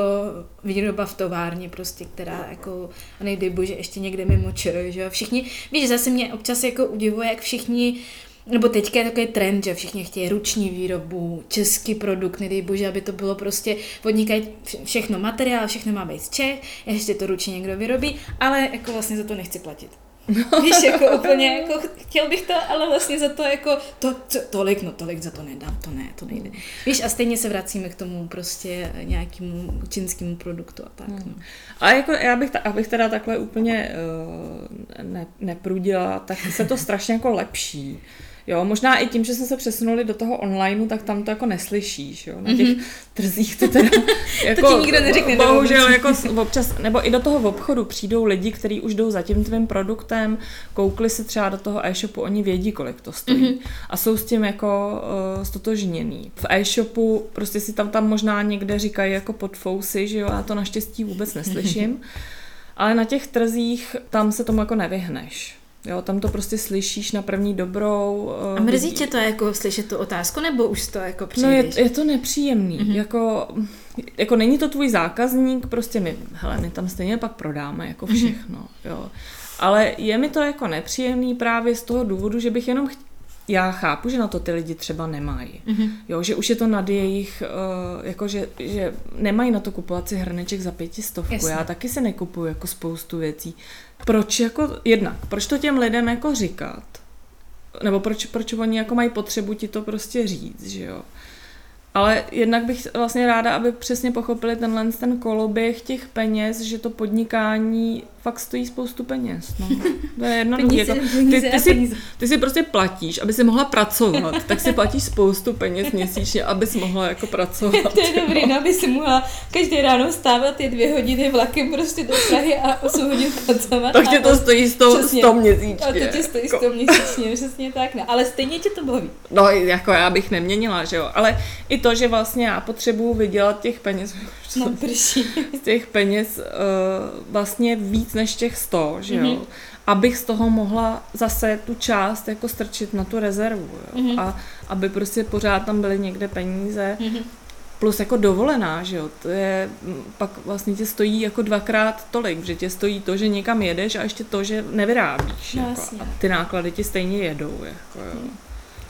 Speaker 1: výroba v továrně prostě, která jako, a nejde bože, ještě někde mimo čer, že jo. Všichni, víš, zase mě občas jako udivuje, jak všichni nebo teďka je takový trend, že všichni chtějí ruční výrobu, český produkt, nedej bože, aby to bylo prostě, podnikají všechno materiál, všechno má být z Čech, ještě to ručně někdo vyrobí, ale jako vlastně za to nechci platit. No. Víš, jako úplně, jako chtěl bych to, ale vlastně za to jako, to, to, tolik, no tolik za to nedám, to ne, to nejde. Víš, a stejně se vracíme k tomu prostě nějakému čínskému produktu a tak. No. no.
Speaker 2: A jako já bych, ta, abych teda takhle úplně uh, ne, neprudila, tak se to strašně jako lepší. Jo, možná i tím, že jsme se přesunuli do toho onlineu, tak tam to jako neslyšíš, jo. Na těch mm-hmm. trzích to teda *laughs*
Speaker 1: jako, to ti nikdo neřekne.
Speaker 2: Bohužel jako občas, nebo i do toho v obchodu přijdou lidi, kteří už jdou za tím tvým produktem, koukli si třeba do toho e-shopu, oni vědí, kolik to stojí. Mm-hmm. A jsou s tím jako uh, stotožněný. V e-shopu prostě si tam tam možná někde říkají jako podfousy, že jo, já to naštěstí vůbec neslyším. *laughs* Ale na těch trzích tam se tomu jako nevyhneš. Jo, tam to prostě slyšíš na první dobrou.
Speaker 1: A eh, mrzí tě to jako slyšet tu otázku, nebo už to jako
Speaker 2: přijdeš? No je, je to nepříjemný. Mm-hmm. Jako, jako není to tvůj zákazník, prostě my, hele, my tam stejně pak prodáme jako mhm. všechno, mm-hmm. jo. Ale je mi to jako nepříjemný právě z toho důvodu, že bych jenom chtěla já chápu, že na to ty lidi třeba nemají. Mm-hmm. Jo, že už je to nad jejich, uh, jako že, že nemají na to kupovat si hrneček za pětistovku. Jasně. Já taky se nekupuju jako spoustu věcí. Proč jako, jedna, proč to těm lidem jako říkat? Nebo proč, proč oni jako mají potřebu ti to prostě říct, že jo? Ale jednak bych vlastně ráda, aby přesně pochopili tenhle ten koloběh těch peněz, že to podnikání fakt stojí spoustu peněz. No. *laughs* To je jedno peníze, jako, ty, ty, si, ty si prostě platíš, aby si mohla pracovat, tak si platíš spoustu peněz měsíčně, aby si mohla jako pracovat. *laughs*
Speaker 1: to je dobrý, no, aby si mohla každý ráno stávat ty dvě hodiny vlakem prostě do Prahy a 8 hodin pracovat.
Speaker 2: Tak tě to stojí 100, 100 měsíčně. A
Speaker 1: to tě stojí 100 jako. měsíčně, přesně tak. No. Ale stejně tě to baví.
Speaker 2: No, jako já bych neměnila, že jo. Ale i to, že vlastně já potřebuju vydělat těch peněz,
Speaker 1: no, prší.
Speaker 2: z těch peněz uh, vlastně víc než těch 100, že jo. Mm-hmm. Abych z toho mohla zase tu část jako strčit na tu rezervu, jo. Mm-hmm. A aby prostě pořád tam byly někde peníze. Mm-hmm. Plus jako dovolená, že jo, to je, pak vlastně tě stojí jako dvakrát tolik, že tě stojí to, že někam jedeš a ještě to, že nevyrábíš. No, jako, a ty náklady ti stejně jedou, jako jo. Mm.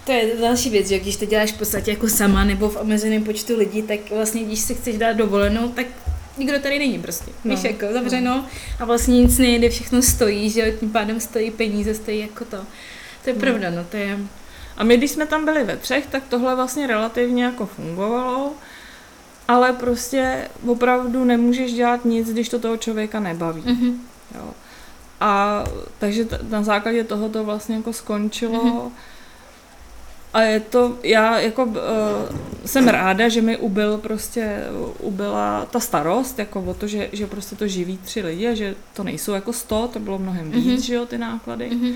Speaker 1: To je další věc, že když to děláš v podstatě jako sama nebo v omezeném počtu lidí, tak vlastně když si chceš dát dovolenou, tak nikdo tady není prostě.
Speaker 2: No,
Speaker 1: Víš, jako zavřeno a vlastně nic nejde, všechno stojí, že tím pádem stojí peníze, stojí jako to. To je
Speaker 2: No.
Speaker 1: pravda, no to je...
Speaker 2: A my, když jsme tam byli ve třech, tak tohle vlastně relativně jako fungovalo, ale prostě opravdu nemůžeš dělat nic, když to toho člověka nebaví.
Speaker 1: Mhm.
Speaker 2: Jo. A takže t- na základě toho to vlastně jako skončilo.
Speaker 1: Mhm.
Speaker 2: A je to, já jako uh, jsem ráda, že mi ubyl prostě, ubyla ta starost, jako o to, že, že prostě to živí tři lidi a že to nejsou jako sto, to bylo mnohem víc,
Speaker 1: Mhm.
Speaker 2: že jo, ty náklady.
Speaker 1: Mhm.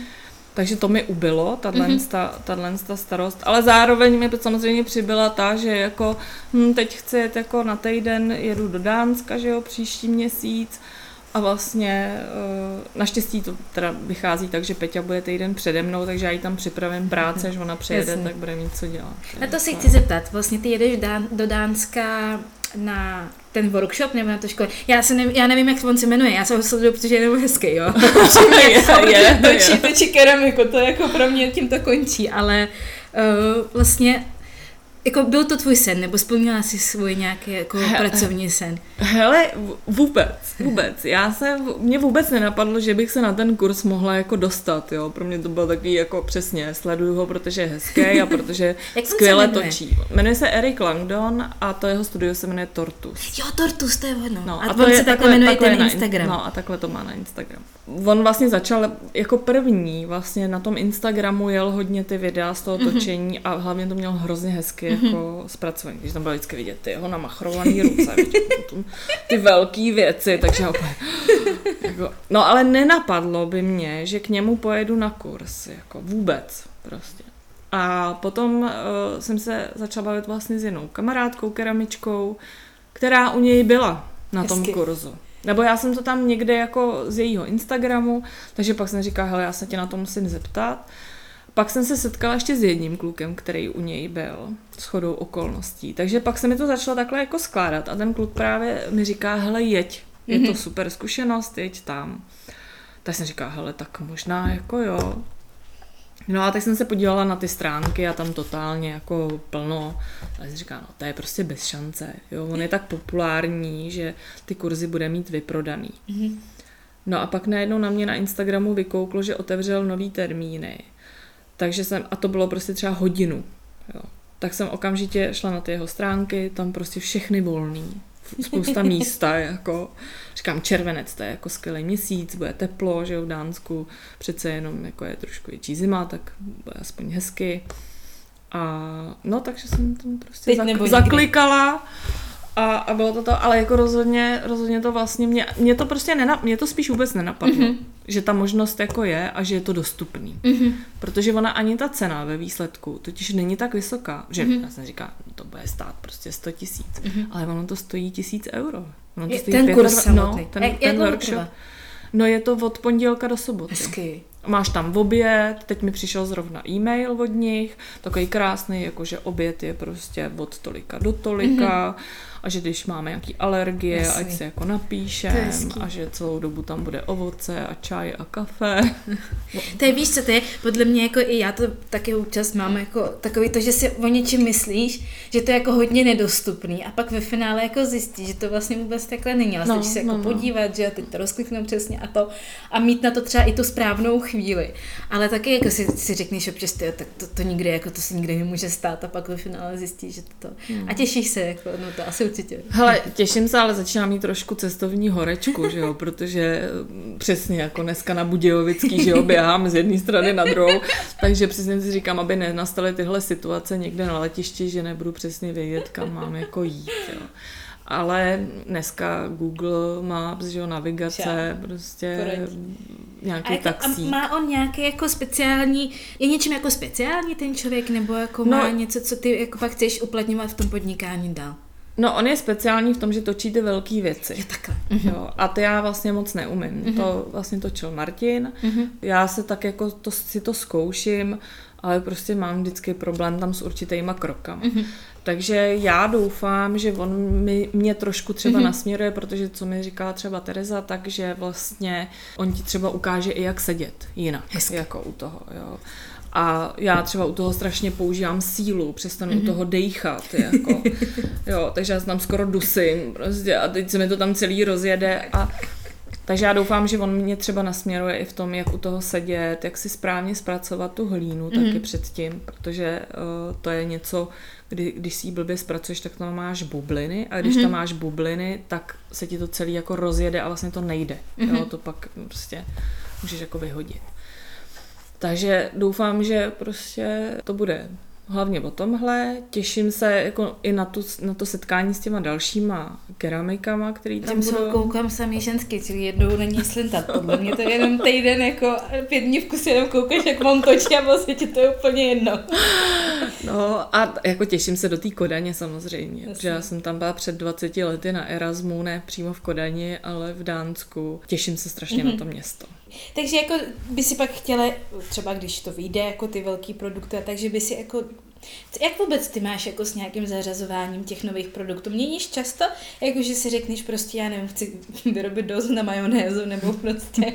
Speaker 2: Takže to mi ubylo, tato,
Speaker 1: Mhm.
Speaker 2: ta, tato starost. Ale zároveň mi samozřejmě přibyla ta, že jako hm, teď chci jet jako na týden, jedu do Dánska, že jo, příští měsíc. A vlastně eh, naštěstí to teda vychází tak, že Peťa bude týden přede mnou, takže já jí tam připravím práce, až ona přijede,
Speaker 1: Jasně.
Speaker 2: tak bude mít co dělat.
Speaker 1: Na to se chci zeptat, vlastně ty jedeš Dán, do Dánska na ten workshop nebo na to škole. Já, se nev, já nevím, jak on se jmenuje, já se ho sleduju, protože je nebo hezký, jo. *laughs*
Speaker 2: je, je,
Speaker 1: točí,
Speaker 2: je.
Speaker 1: točí keramiku, to jako pro mě tím to končí, ale uh, vlastně jako byl to tvůj sen, nebo splnila jsi svůj nějaký jako pracovní sen?
Speaker 2: Hele, vůbec, vůbec. Já se, mě vůbec nenapadlo, že bych se na ten kurz mohla jako dostat, jo. Pro mě to bylo takový jako přesně, sleduju ho, protože je hezký a *laughs* protože skvěle točí. Jmenuje se Eric Langdon a to jeho studio se jmenuje Tortus.
Speaker 1: Jo, Tortus, to je ono.
Speaker 2: No,
Speaker 1: a,
Speaker 2: to
Speaker 1: on
Speaker 2: je
Speaker 1: se takhle jmenuje
Speaker 2: takhle
Speaker 1: ten
Speaker 2: na,
Speaker 1: Instagram.
Speaker 2: No a takhle to má na Instagram. On vlastně začal jako první, vlastně na tom Instagramu jel hodně ty videa z toho
Speaker 1: Mhm.
Speaker 2: točení a hlavně to měl hrozně hezky jako zpracovaný, když tam bylo vždycky vidět ty jeho namachrovaný ruce, potom ty velké věci, takže já úplně, jako, no ale nenapadlo by mě, že k němu pojedu na kurz, jako vůbec prostě. A potom uh, jsem se začala bavit vlastně s jinou kamarádkou, keramičkou, která u něj byla na tom
Speaker 1: Hezky.
Speaker 2: kurzu. Nebo já jsem to tam někde jako z jejího Instagramu, takže pak jsem říkala, hele, já se tě na to musím zeptat. Pak jsem se setkala ještě s jedním klukem, který u něj byl, s chodou okolností. Takže pak se mi to začalo takhle jako skládat a ten kluk právě mi říká, hele, jeď, je to
Speaker 1: Mhm.
Speaker 2: super zkušenost, jeď tam. Tak jsem říkala, hele, tak možná jako jo. No a tak jsem se podívala na ty stránky a tam totálně jako plno. A jsem říkala, no to je prostě bez šance. Jo, on je tak populární, že ty kurzy bude mít vyprodaný.
Speaker 1: Mhm.
Speaker 2: No a pak najednou na mě na Instagramu vykouklo, že otevřel nový termíny. Takže jsem, a to bylo prostě třeba hodinu. Jo. Tak jsem okamžitě šla na ty jeho stránky, tam prostě všechny volný. Spousta *laughs* místa, jako, říkám, červenec, to je jako skvělý měsíc, bude teplo, že jo, v Dánsku, přece jenom jako je trošku větší zima, tak bude aspoň hezky. A no, takže jsem tam prostě
Speaker 1: Teď
Speaker 2: zak,
Speaker 1: nebo nikdy.
Speaker 2: A, a bylo to to, ale jako rozhodně, rozhodně to vlastně mě, mě to prostě nenap, mě to spíš vůbec nenapadlo,
Speaker 1: Mhm.
Speaker 2: mm-hmm. že ta možnost jako je a že je to dostupný.
Speaker 1: Mhm.
Speaker 2: Protože ona ani ta cena ve výsledku totiž není tak vysoká, že
Speaker 1: Mhm.
Speaker 2: mm-hmm. já jsem říkala, no to bude stát prostě 100 tisíc,
Speaker 1: Mhm.
Speaker 2: ale ono to stojí tisíc euro. Ono to
Speaker 1: Je-
Speaker 2: stojí
Speaker 1: ten kurz
Speaker 2: 25
Speaker 1: samotný.
Speaker 2: No, ten,
Speaker 1: Jak- jak
Speaker 2: ten workshop.
Speaker 1: trvá?
Speaker 2: No je to od pondělka do soboty.
Speaker 1: Hezky.
Speaker 2: Máš tam oběd, teď mi přišel zrovna e-mail od nich, takový krásný, jakože oběd je prostě od tolika do tolika mm-hmm. A že když máme nějaký alergie,
Speaker 1: Jasný.
Speaker 2: ať se jako
Speaker 1: To
Speaker 2: napíšem a že celou dobu tam bude ovoce a čaj a kafe. *laughs*
Speaker 1: To je, víš co, to je podle mě jako i já to taky občas mám jako takový to, že si o něčem myslíš, že to je jako hodně nedostupný a pak ve finále jako zjistíš, že to vlastně vůbec takhle není, ale
Speaker 2: No,
Speaker 1: se jako
Speaker 2: no,
Speaker 1: no, podívat, že teď to rozkliknu přesně a to a mít na to třeba i tu správnou chvíli. Ale taky jako si, si řekneš občas, tyjo, tak to, to nikdy, jako to se nikdy nemůže stát a pak ve finále zjistíš, že to,
Speaker 2: Hmm.
Speaker 1: a těšíš se, jako, no to asi určitě.
Speaker 2: Hele, těším se, ale začínám mít trošku cestovní horečku, že jo, protože mm, přesně jako dneska na Budějovický, že jo, běhám z jedné strany na druhou, takže přesně si říkám, aby nenastaly tyhle situace někde na letišti, že nebudu přesně vědět, kam mám jako jít, jo. Ale dneska Google Maps, že jo, navigace,
Speaker 1: Žádný.
Speaker 2: prostě
Speaker 1: Poradí. A,
Speaker 2: nějaký
Speaker 1: jako, a
Speaker 2: taxík.
Speaker 1: má on nějaký jako speciální, je něčím jako speciální ten člověk, nebo jako
Speaker 2: No.
Speaker 1: má něco, co ty jako pak chceš uplatňovat v tom podnikání dál?
Speaker 2: No, on je speciální v tom, že točí ty velké věci.
Speaker 1: Je takhle.
Speaker 2: Jo, a ty já vlastně moc neumím.
Speaker 1: Mhm.
Speaker 2: Mm-hmm. To vlastně točil Martin.
Speaker 1: Mhm.
Speaker 2: Já se tak jako to, si to zkouším, ale prostě mám vždycky problém tam s určitýma krokama.
Speaker 1: Mhm.
Speaker 2: Takže já doufám, že on mi, mě trošku třeba
Speaker 1: Mhm.
Speaker 2: nasměruje, protože co mi říkala třeba Tereza, takže vlastně on ti třeba ukáže i jak sedět jinak,
Speaker 1: Hezky.
Speaker 2: jako u toho, jo. A já třeba u toho strašně používám sílu, přestanu mm-hmm. u toho dejchat, jako, *laughs* jo, takže já tam skoro dusím prostě a teď se mi to tam celý rozjede a takže já doufám, že on mě třeba nasměruje i v tom, jak u toho sedět, jak si správně zpracovat tu hlínu mm-hmm. taky předtím, protože uh, to je něco, kdy, když si ji blbě zpracuješ, tak tam máš bubliny a když mm-hmm. tam máš bubliny, tak se ti to celý jako rozjede a vlastně to nejde. Mm-hmm. Jo, to pak prostě můžeš jako vyhodit. Takže doufám, že prostě to bude hlavně o tomhle. Těším se jako i na, tu, na to setkání s těma dalšíma keramikama, který tam,
Speaker 1: tam budou. koukám samý ženský, čili jednou není slintat. Podle mě to je jenom týden, jako pět dní v kuse jenom koukáš, jak on točí a vlastně ti to je úplně jedno.
Speaker 2: No a jako těším se do té Kodaně samozřejmě, Jasně. protože já jsem tam byla před 20 lety na Erasmu, ne přímo v Kodani, ale v Dánsku. Těším se strašně mm-hmm. na to město.
Speaker 1: Takže jako by si pak chtěla, třeba když to vyjde, jako ty velký produkty, takže by si jako jak vůbec ty máš jako s nějakým zařazováním těch nových produktů? Měníš často, jako že si řekneš prostě, já nevím, chci *laughs* vyrobit dozu na majonézu, nebo prostě,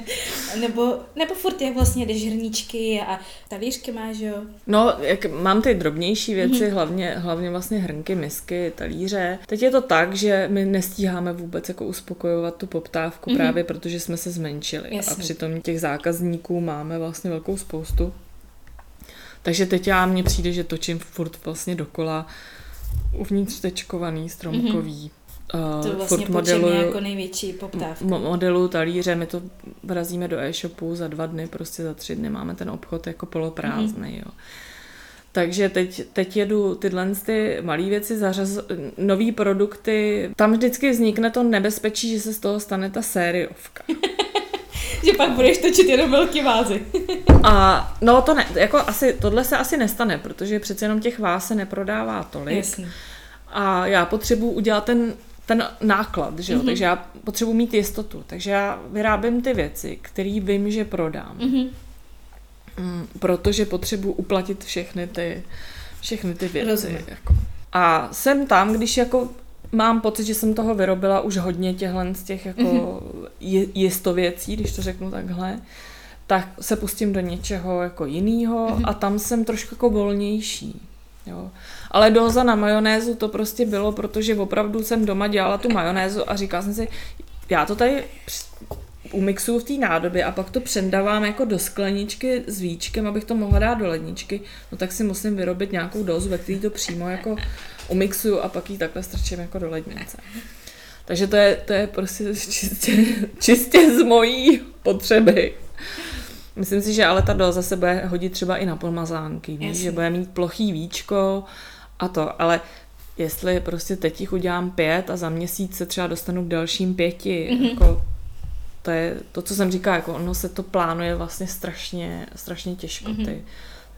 Speaker 1: nebo, nebo furt jak vlastně jdeš hrníčky a talířky máš, jo?
Speaker 2: No, jak mám ty drobnější věci, mm-hmm. hlavně, hlavně vlastně hrnky, misky, talíře. Teď je to tak, že my nestíháme vůbec jako uspokojovat tu poptávku mm-hmm. právě protože jsme se zmenšili. Jasně. A přitom těch zákazníků máme vlastně velkou spoustu. Takže teď já mně přijde, že točím furt vlastně dokola uvnitř tečkovaný, stromkový.
Speaker 1: Mm-hmm. To vlastně furt modelu, jako největší poptávka.
Speaker 2: modelu talíře, my to vrazíme do e-shopu za dva dny, prostě za tři dny máme ten obchod jako poloprázdný, mm-hmm. jo. Takže teď, teď jedu tyhle ty malé věci, zařaz, nový produkty. Tam vždycky vznikne to nebezpečí, že se z toho stane ta sériovka. *laughs* *laughs*
Speaker 1: že pak budeš točit jenom velký vázy. *laughs*
Speaker 2: A no to ne, jako asi, tohle se asi nestane, protože přece jenom těch váz se neprodává tolik. Jasně. A já potřebuji udělat ten, ten náklad, že jo? Mm-hmm. takže já potřebuji mít jistotu. Takže já vyrábím ty věci, které vím, že prodám. Mm-hmm. Mm, protože potřebuji uplatit všechny ty, všechny ty věci. Jako. A jsem tam, když jako mám pocit, že jsem toho vyrobila už hodně těchhle z těch jako mm-hmm. jistověcí, když to řeknu takhle, tak se pustím do něčeho jako jiného mm-hmm. a tam jsem trošku jako volnější. Jo. Ale doza na majonézu to prostě bylo, protože opravdu jsem doma dělala tu majonézu a říkala jsem si, já to tady umixuju v té nádobě a pak to přendávám jako do skleničky s víčkem, abych to mohla dát do ledničky, no tak si musím vyrobit nějakou dozu, ve které to přímo jako umixuju a pak ji takhle strčím jako do lednice. Takže to je, to je prostě čistě, čistě z mojí potřeby. Myslím si, že ale ta doza se bude hodit třeba i na pomazánky, víš, že bude mít plochý víčko a to, ale jestli prostě teď jich udělám pět a za měsíc se třeba dostanu k dalším pěti, mm-hmm. jako to je to, co jsem říkala, jako ono se to plánuje vlastně strašně, strašně těžko, mm-hmm. ty,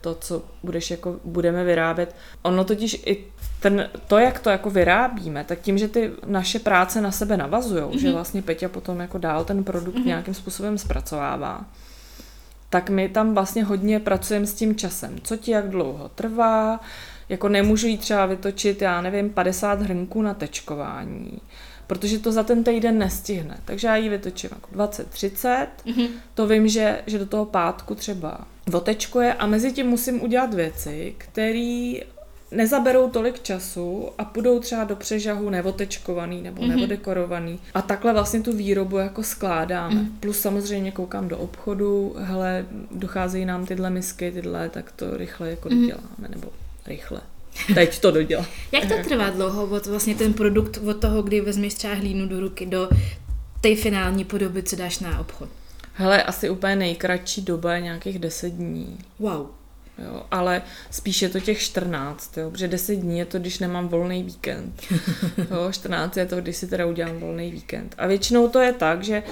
Speaker 2: to, co budeš jako, budeme vyrábět. Ono totiž i ten, to, jak to jako vyrábíme, tak tím, že ty naše práce na sebe navazují, mm-hmm. že mhm. vlastně Peťa potom jako dál ten produkt mm-hmm. nějakým způsobem zpracovává, tak my tam vlastně hodně pracujeme s tím časem. Co ti jak dlouho trvá, jako nemůžu jít třeba vytočit, já nevím, 50 hrnků na tečkování protože to za ten týden nestihne. Takže já ji vytočím jako 20-30, mm-hmm. to vím, že, že do toho pátku třeba otečkuje a mezi tím musím udělat věci, které nezaberou tolik času a půjdou třeba do přežahu nevotečkovaný nebo mm-hmm. nevodekorovaný. A takhle vlastně tu výrobu jako skládáme. Mm. Plus samozřejmě koukám do obchodu, hele, docházejí nám tyhle misky, tyhle, tak to rychle jako mm-hmm. doděláme, nebo rychle. Teď to dodělá.
Speaker 1: Jak to trvá dlouho od vlastně ten produkt od toho, kdy vezmeš třeba hlínu do ruky do té finální podoby, co dáš na obchod?
Speaker 2: Hele, asi úplně nejkratší doba je nějakých 10 dní.
Speaker 1: Wow.
Speaker 2: Jo, ale spíš je to těch 14, jo, protože 10 dní je to, když nemám volný víkend. Jo, 14 je to, když si teda udělám volný víkend. A většinou to je tak, že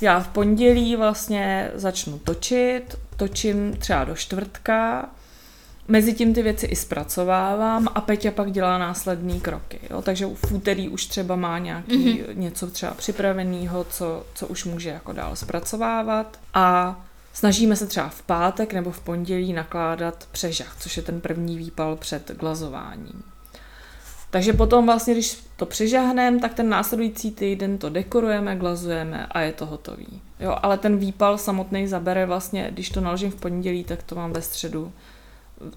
Speaker 2: já v pondělí vlastně začnu točit, točím třeba do čtvrtka, Mezi tím ty věci i zpracovávám a Peťa pak dělá následné kroky. Jo? Takže v úterý už třeba má nějaký mm-hmm. něco třeba připraveného, co, co už může jako dál zpracovávat. A snažíme se třeba v pátek nebo v pondělí nakládat přežah, což je ten první výpal před glazováním. Takže potom vlastně, když to přižahneme, tak ten následující týden to dekorujeme, glazujeme a je to hotový. Jo, ale ten výpal samotný zabere vlastně, když to naložím v pondělí, tak to mám ve středu,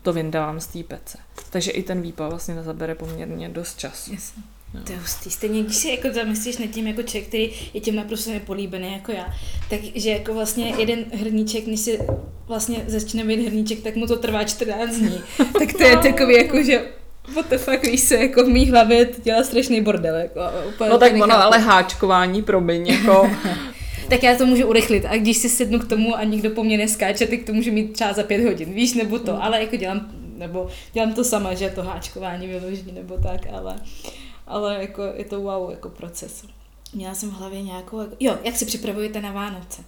Speaker 2: to vyndávám z té pece. Takže i ten výpal vlastně zabere poměrně dost času.
Speaker 1: Yes. No. To je hustý. Stejně, když si jako zamyslíš nad tím jako člověk, který je tím naprosto nepolíbený jako já, takže jako vlastně jeden hrníček, než si vlastně začne být hrníček, tak mu to trvá 14 dní. *laughs* tak to je takový jako, že what the fuck, víš se, jako v mý hlavě dělá strašný bordel. Jako,
Speaker 2: no tak ono, ale háčkování, promiň, jako... *laughs*
Speaker 1: tak já to můžu urychlit a když si sednu k tomu a nikdo po mně neskáče, tak to můžu mít třeba za pět hodin, víš, nebo to, mm. ale jako dělám, nebo dělám to sama, že to háčkování vyloží, nebo tak, ale, ale jako je to wow, jako proces. Měla jsem v hlavě nějakou, jako, jo, jak si připravujete na Vánoce?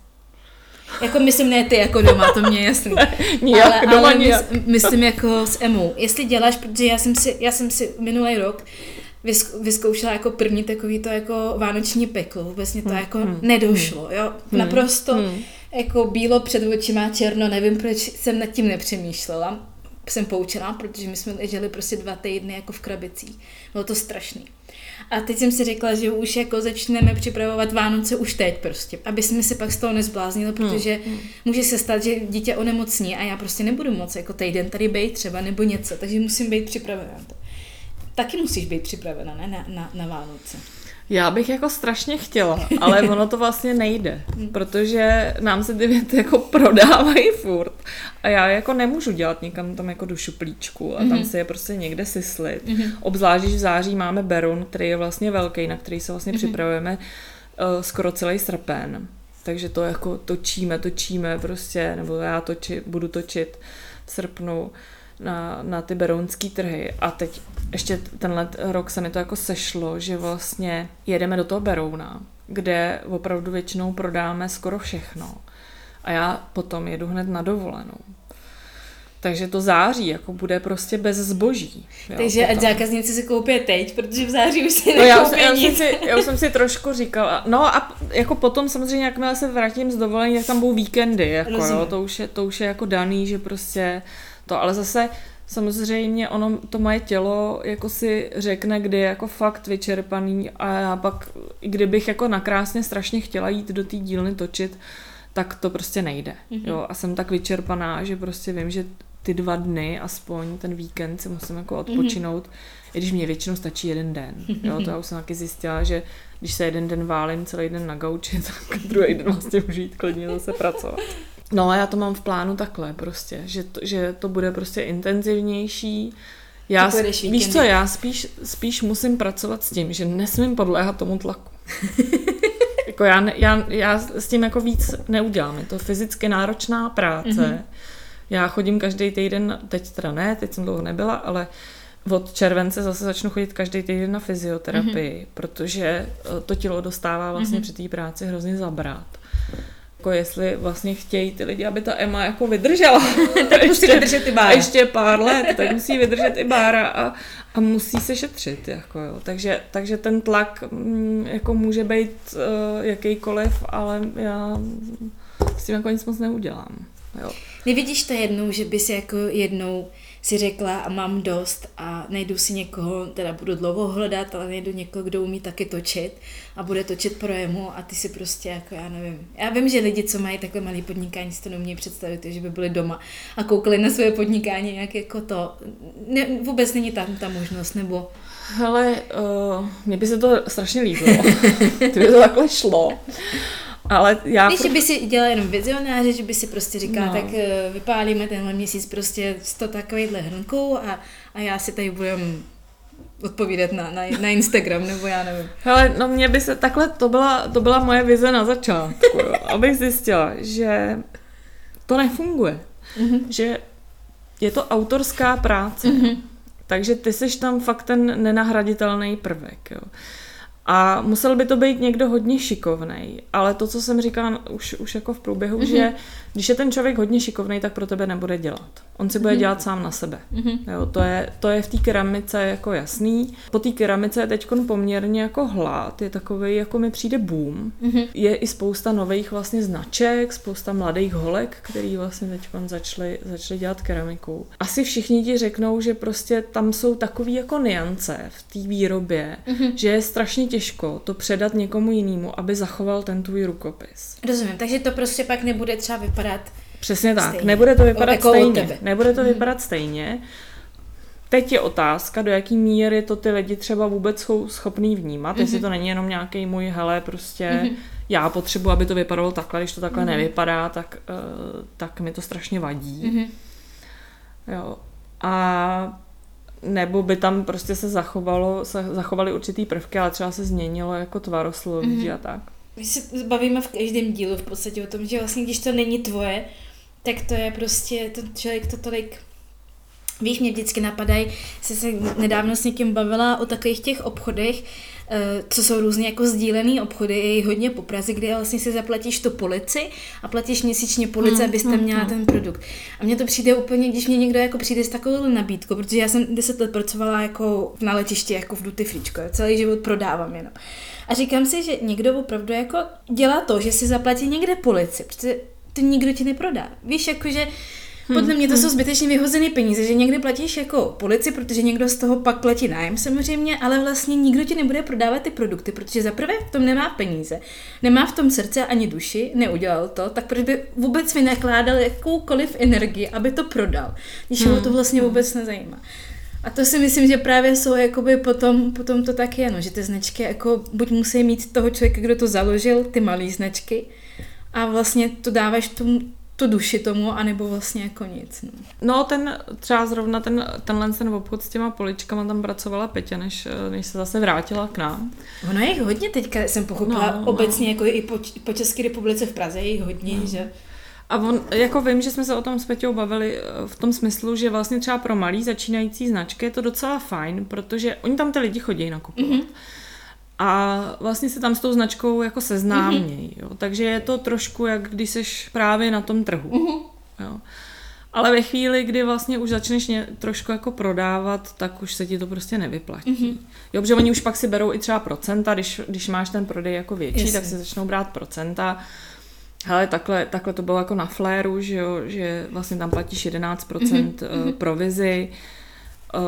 Speaker 1: Jako myslím ne ty jako doma, to mě je jasný. *laughs*
Speaker 2: nijak, ale, doma ale
Speaker 1: nijak. Mys, myslím jako s Emou. Jestli děláš, protože já jsem si, já jsem si minulý rok vyzkoušela jako první takový to jako vánoční peklo. Vůbec mě to hmm, jako hmm, nedošlo. Jo? Hmm, Naprosto hmm. jako bílo před očima, černo, nevím, proč jsem nad tím nepřemýšlela. Jsem poučená, protože my jsme leželi prostě dva týdny jako v krabicích. Bylo to strašný. A teď jsem si řekla, že už jako začneme připravovat Vánoce už teď prostě, aby jsme se pak z toho nezbláznili, hmm, protože hmm. může se stát, že dítě onemocní a já prostě nebudu moc jako týden tady být třeba nebo něco, takže musím být připravená to. Taky musíš být připravena ne? Na, na, na Vánoce.
Speaker 2: Já bych jako strašně chtěla, *laughs* ale ono to vlastně nejde, hmm. protože nám se ty věty jako prodávají furt a já jako nemůžu dělat někam tam jako do šuplíčku a tam hmm. se je prostě někde syslit. Mm-hmm. Obzvlášť, v září máme Berun, který je vlastně velký, na který se vlastně mm-hmm. připravujeme uh, skoro celý srpen. Takže to jako točíme, točíme prostě, nebo já toči, budu točit v srpnu na, na ty berounský trhy. A teď ještě tenhle rok se mi to jako sešlo, že vlastně jedeme do toho Berouna, kde opravdu většinou prodáme skoro všechno. A já potom jedu hned na dovolenou. Takže to září jako bude prostě bez zboží.
Speaker 1: Jo, Takže ať zákazníci si koupí teď, protože v září už si
Speaker 2: no já, už, já, jsem si, já už jsem si trošku říkala. No a jako potom samozřejmě, jakmile se vrátím z dovolení, tak tam budou víkendy. Jako, jo, to, už je, to už je jako daný, že prostě to, ale zase samozřejmě ono, to moje tělo jako si řekne, kdy je jako fakt vyčerpaný a já pak, i kdybych jako nakrásně strašně chtěla jít do té dílny točit, tak to prostě nejde. Mm-hmm. Jo, a jsem tak vyčerpaná, že prostě vím, že ty dva dny, aspoň ten víkend si musím jako odpočinout, mm-hmm. i když mě většinou stačí jeden den. Jo, to já už jsem taky zjistila, že když se jeden den válím celý den na gauči, *laughs* tak druhý den vlastně můžu jít klidně zase pracovat. No a já to mám v plánu takhle prostě, že to, že to bude prostě intenzivnější. Já, víš co, já spíš, spíš musím pracovat s tím, že nesmím podléhat tomu tlaku. *laughs* jako já, já, já s tím jako víc neudělám. Je to fyzicky náročná práce. Mm-hmm. Já chodím každý týden, teď teda ne, teď jsem dlouho nebyla, ale od července zase začnu chodit každý týden na fyzioterapii, mm-hmm. protože eh, to tělo dostává vlastně mm-hmm. při té práci hrozně zabrat jako jestli vlastně chtějí ty lidi, aby ta Emma jako vydržela. *laughs*
Speaker 1: tak musí vydržet i Bára.
Speaker 2: Ještě pár let, tak musí vydržet i Bára a, a musí se šetřit. Jako jo. Takže, takže ten tlak mm, jako může být uh, jakýkoliv, ale já s tím jako nic moc neudělám. Jo.
Speaker 1: Nevidíš to jednou, že bys jako jednou si řekla a mám dost a najdu si někoho, teda budu dlouho hledat, ale najdu někoho, kdo umí taky točit a bude točit pro jemu a ty si prostě jako já nevím. Já vím, že lidi, co mají takhle malý podnikání, si to neumějí představit, že by byli doma a koukali na své podnikání jak jako to. Ne, vůbec není tam ta možnost, nebo...
Speaker 2: Ale uh, mně by se to strašně líbilo. *laughs* Kdyby to takhle šlo. Ale já...
Speaker 1: Víš, pro... že by si dělal jenom vizionáře, že by si prostě říkal, no. tak uh, vypálíme tenhle měsíc prostě 100 takovýchhle hrnků a, a já si tady budem odpovídat na, na, na Instagram, nebo já nevím.
Speaker 2: Hele, no mě by se, takhle to byla, to byla moje vize na začátku, jo, *laughs* abych zjistila, že to nefunguje. Mm-hmm. Že je to autorská práce. Mm-hmm. Takže ty seš tam fakt ten nenahraditelný prvek. Jo. A musel by to být někdo hodně šikovný. Ale to, co jsem říkala už, už jako v průběhu, mm-hmm. že když je ten člověk hodně šikovný, tak pro tebe nebude dělat. On si bude dělat sám na sebe. Jo, to, je, to je v té keramice jako jasný. Po té keramice je teď poměrně jako hlad, je takový, jako mi přijde boom. Je i spousta nových vlastně značek, spousta mladých holek, který vlastně teď začali, začali dělat keramiku. Asi všichni ti řeknou, že prostě tam jsou takový jako niance v té výrobě, že je strašně těžko to předat někomu jinému, aby zachoval ten tvůj rukopis.
Speaker 1: Rozumím, takže to prostě pak nebude třeba vypadat
Speaker 2: Přesně tak.
Speaker 1: Stejně.
Speaker 2: Nebude to vypadat
Speaker 1: Jako
Speaker 2: stejně. Nebude to vypadat stejně. Teď je otázka, do jaký míry to ty lidi třeba vůbec jsou schopný vnímat, jestli to není jenom nějaký můj, hele, prostě já potřebuji, aby to vypadalo takhle, když to takhle nevypadá, tak, uh, tak mi to strašně vadí. Jo. A nebo by tam prostě se zachovalo, se zachovaly určitý prvky, ale třeba se změnilo jako tvarosloví a tak.
Speaker 1: My se bavíme v každém dílu v podstatě o tom, že vlastně když to není tvoje, tak to je prostě, ten člověk to tolik Víš, mě vždycky napadají, jsem se nedávno s někým bavila o takových těch obchodech, eh, co jsou různě jako sdílený obchody, je jich hodně po Praze, kde vlastně si zaplatíš tu polici a platíš měsíčně polici,
Speaker 2: Hmm,
Speaker 1: abys tam měla ten produkt. A mně to přijde úplně, když mě někdo jako přijde s takovou nabídkou, protože já jsem deset let pracovala jako na letišti, jako v duty fričko, celý život prodávám jenom. A říkám si, že někdo opravdu jako dělá to, že si zaplatí někde polici, protože to nikdo ti neprodá. Víš, jakože podle mě to jsou zbytečně vyhozené peníze, že někdy platíš jako polici, protože někdo z toho pak platí nájem samozřejmě, ale vlastně nikdo ti nebude prodávat ty produkty, protože za prvé v tom nemá peníze, nemá v tom srdce ani duši, neudělal to, tak proč by vůbec vynakládal jakoukoliv energii, aby to prodal, když ho to vlastně vůbec nezajímá. A to si myslím, že právě jsou jakoby potom, potom to tak je, no, že ty značky jako buď musí mít toho člověka, kdo to založil, ty malé značky, a vlastně to dáváš tomu, tu duši tomu, anebo vlastně jako nic. No.
Speaker 2: No ten třeba zrovna ten, tenhle ten obchod s těma poličkama tam pracovala Petě, než, než se zase vrátila k nám.
Speaker 1: Ono je jich hodně teďka, jsem pochopila,
Speaker 2: No,
Speaker 1: no,
Speaker 2: no.
Speaker 1: obecně jako i po, po České republice v Praze je jich hodně, no. že
Speaker 2: A on, jako vím, že jsme se o tom s Peťou bavili eh, v tom smyslu, že vlastně třeba pro malý začínající značky je to docela fajn, protože oni tam ty lidi chodí nakupovat. Mm-hmm. A vlastně se tam s tou značkou jako seznámějí. Jo. Takže je to trošku, jak když seš právě na tom trhu. Mm-hmm. Jo. Ale ve chvíli, kdy vlastně už začneš ně, trošku jako prodávat, tak už se ti to prostě nevyplatí. Mm-hmm. Jo, protože oni už pak si berou i třeba procenta, když, když máš ten prodej jako větší,
Speaker 1: Jasně.
Speaker 2: tak si začnou brát procenta. Hele, takhle, takhle to bylo jako na fléru, že, jo, že vlastně tam platíš 11% mm-hmm. provizi, uh,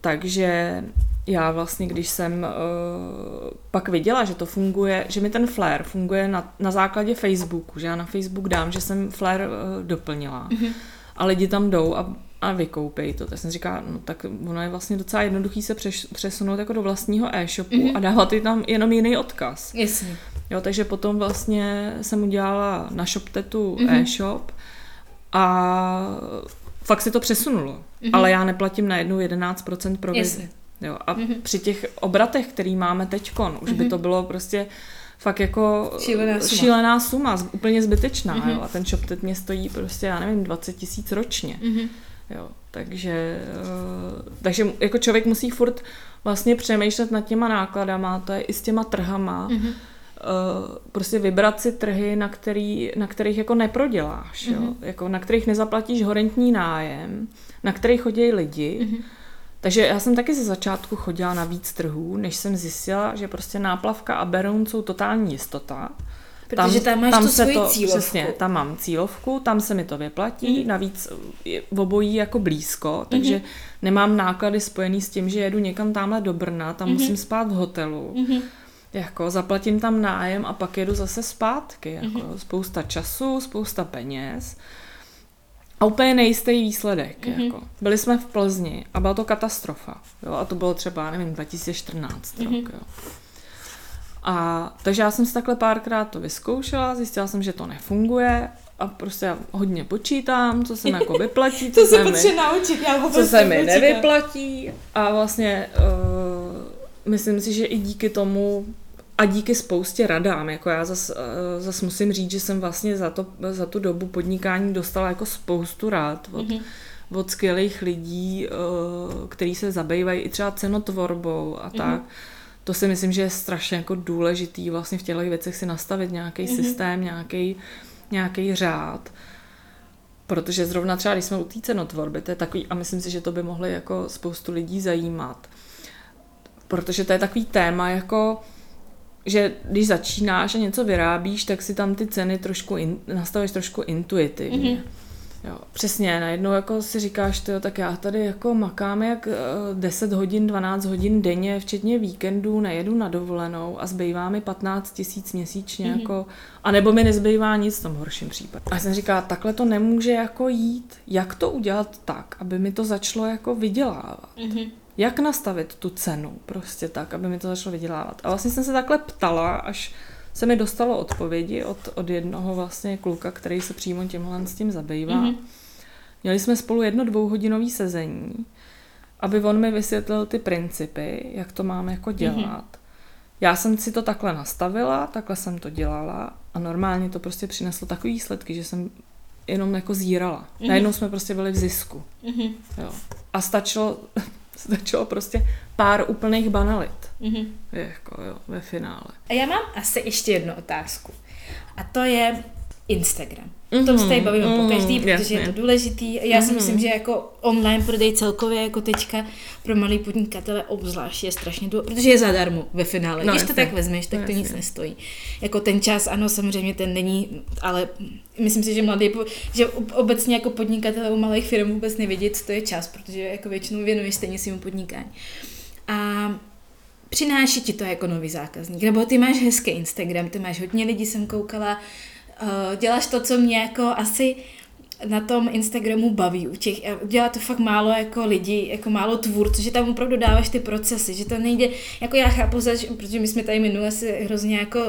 Speaker 2: takže já vlastně, když jsem uh, pak viděla, že to funguje, že mi ten Flare funguje na, na základě Facebooku, že já na Facebook dám, že jsem Flare uh, doplnila mm-hmm. a lidi tam jdou a, a vykoupej to. Tak jsem říkala, no tak ono je vlastně docela jednoduchý se přesunout jako do vlastního e-shopu mm-hmm. a dávat i tam jenom jiný odkaz.
Speaker 1: jasně.
Speaker 2: Jo, takže potom vlastně jsem udělala na ShopTetu mm-hmm. e-shop a fakt si to přesunulo. Mm-hmm. Ale já neplatím na jednu 11% provizi.
Speaker 1: Jasně.
Speaker 2: Jo, a mm-hmm. při těch obratech, který máme teďkon, už mm-hmm. by to bylo prostě fakt jako
Speaker 1: Šílená suma.
Speaker 2: šílená suma úplně zbytečná. Mm-hmm. Jo, a ten ShopTet mě stojí prostě, já nevím, 20 tisíc ročně.
Speaker 1: Mm-hmm.
Speaker 2: Jo, takže, eh, takže jako člověk musí furt vlastně přemýšlet nad těma nákladama, to je i s těma trhama, mm-hmm. prostě vybrat si trhy, na, který, na kterých jako neproděláš, mm-hmm. jo? Jako na kterých nezaplatíš horentní nájem, na kterých chodí lidi, mm-hmm. Takže já jsem taky ze začátku chodila na víc trhů, než jsem zjistila, že prostě náplavka a Beroun jsou totální jistota.
Speaker 1: Protože tam máš tu svoji cílovku.
Speaker 2: Přesně, tam mám cílovku, tam se mi to vyplatí, mm. navíc je v obojí jako blízko, takže mm. nemám náklady spojený s tím, že jedu někam tamhle do Brna, tam mm. musím spát v hotelu, mm. jako zaplatím tam nájem a pak jedu zase zpátky, jako mm. spousta času, spousta peněz. A úplně nejistý výsledek. Mm-hmm. Jako. Byli jsme v Plzni a byla to katastrofa. Jo? A to bylo třeba, nevím, 2014 mm-hmm. rok. Jo? A takže já jsem si takhle párkrát to vyzkoušela, zjistila jsem, že to nefunguje a prostě já hodně počítám, co se mi jako vyplatí, *laughs* co
Speaker 1: To se
Speaker 2: mi,
Speaker 1: naučit, já
Speaker 2: co se mi
Speaker 1: nepočítám.
Speaker 2: nevyplatí a vlastně uh, myslím si, že i díky tomu a díky spoustě radám, jako já zas, uh, zas musím říct, že jsem vlastně za, to, za tu dobu podnikání dostala jako spoustu rád od, mm-hmm. od skvělých lidí, uh, kteří se zabývají i třeba cenotvorbou a tak. Mm-hmm. To si myslím, že je strašně jako důležitý vlastně v těchto věcech si nastavit nějaký mm-hmm. systém, nějaký nějaký řád. Protože zrovna třeba, když jsme u té cenotvorby, to je takový, a myslím si, že to by mohly jako spoustu lidí zajímat, protože to je takový téma jako, že když začínáš a něco vyrábíš, tak si tam ty ceny trošku in, nastavuješ trošku intuitivně. Mm-hmm. Jo, přesně, najednou jako si říkáš, tyjo, tak já tady jako makám jak 10 hodin, 12 hodin denně, včetně víkendů, nejedu na dovolenou a zbývá mi 15 tisíc měsíčně, mm-hmm. jako, a nebo mi nezbývá nic v tom horším případě. A já jsem říkala, takhle to nemůže jako jít. Jak to udělat tak, aby mi to začalo jako vydělávat? Mm-hmm. Jak nastavit tu cenu prostě tak, aby mi to začalo vydělávat? A vlastně jsem se takhle ptala, až se mi dostalo odpovědi od, od jednoho vlastně kluka, který se přímo tímhle s tím zabývá. Mm-hmm. Měli jsme spolu jedno dvouhodinový sezení, aby on mi vysvětlil ty principy, jak to máme jako dělat. Mm-hmm. Já jsem si to takhle nastavila, takhle jsem to dělala a normálně to prostě přineslo takový výsledky, že jsem jenom jako zírala. Mm-hmm. Najednou jsme prostě byli v zisku. Mm-hmm. Jo. A stačilo, stačilo prostě pár úplných banalit. Mm-hmm. Jako jo, ve finále.
Speaker 1: A já mám asi ještě jednu otázku. A to je Instagram. Mm-hmm. To se tady bavíme mm-hmm. po každý, protože Jasně. je to důležitý. Já mm-hmm. si myslím, že jako online prodej celkově jako teďka pro malý podnikatele obzvlášť je strašně důležitý, protože je zadarmo ve finále. No, Když to tak vezmeš, tak no, to nic nestojí. Jako ten čas, ano, samozřejmě ten není, ale myslím si, že mladý, že obecně jako podnikatele u malých firm vůbec nevědí, co to je čas, protože jako většinou věnuješ stejně svým podnikání. A přináší ti to jako nový zákazník. Nebo ty máš hezký Instagram, ty máš hodně lidí, jsem koukala, uh, děláš to, co mě jako asi na tom Instagramu baví u těch, dělá to fakt málo jako lidí, jako málo tvůrců, že tam opravdu dáváš ty procesy, že to nejde, jako já chápu, zač, protože my jsme tady minule si hrozně jako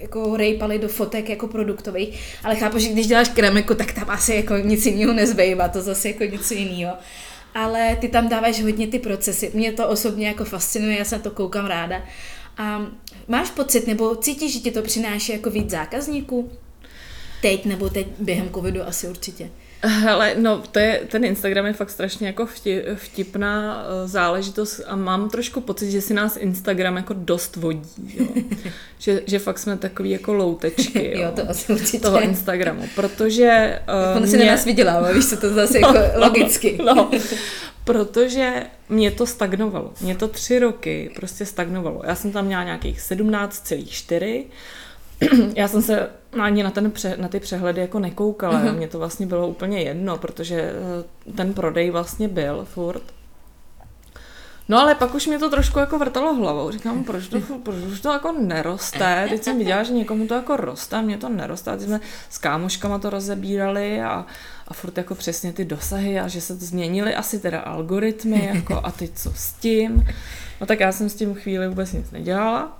Speaker 1: jako rejpali do fotek jako produktových, ale chápu, že když děláš kremiku, tak tam asi jako nic jiného nezbývá, to zase jako něco jiného ale ty tam dáváš hodně ty procesy. Mě to osobně jako fascinuje, já se na to koukám ráda. A máš pocit, nebo cítíš, že ti to přináší jako víc zákazníků? Teď nebo teď během covidu asi určitě.
Speaker 2: Hele, no, to je, ten Instagram je fakt strašně jako vtipná eh, záležitost a mám trošku pocit, že si nás Instagram jako dost vodí, jo. *laughs* že, že fakt jsme takový jako loutečky, *laughs*
Speaker 1: jo, jo to asi určitě.
Speaker 2: toho Instagramu, protože...
Speaker 1: Uh, On mě... si na nás vydělává, víš, co to zase *laughs* jako no, logicky.
Speaker 2: No, no, protože mě to stagnovalo. Mě to tři roky prostě stagnovalo. Já jsem tam měla nějakých 17,4 *clears throat* já jsem se ani na, ten pře, na ty přehledy jako nekoukala, uh-huh. mně to vlastně bylo úplně jedno, protože eh, ten prodej vlastně byl furt. No ale pak už mě to trošku jako vrtalo hlavou. Říkám, proč to, proč už to jako neroste? Teď jsem viděla, že někomu to jako roste a mě to neroste. Teď jsme s kámoškama to rozebírali a, a furt jako přesně ty dosahy a že se to změnily asi teda algoritmy jako a teď co s tím. No tak já jsem s tím chvíli vůbec nic nedělala.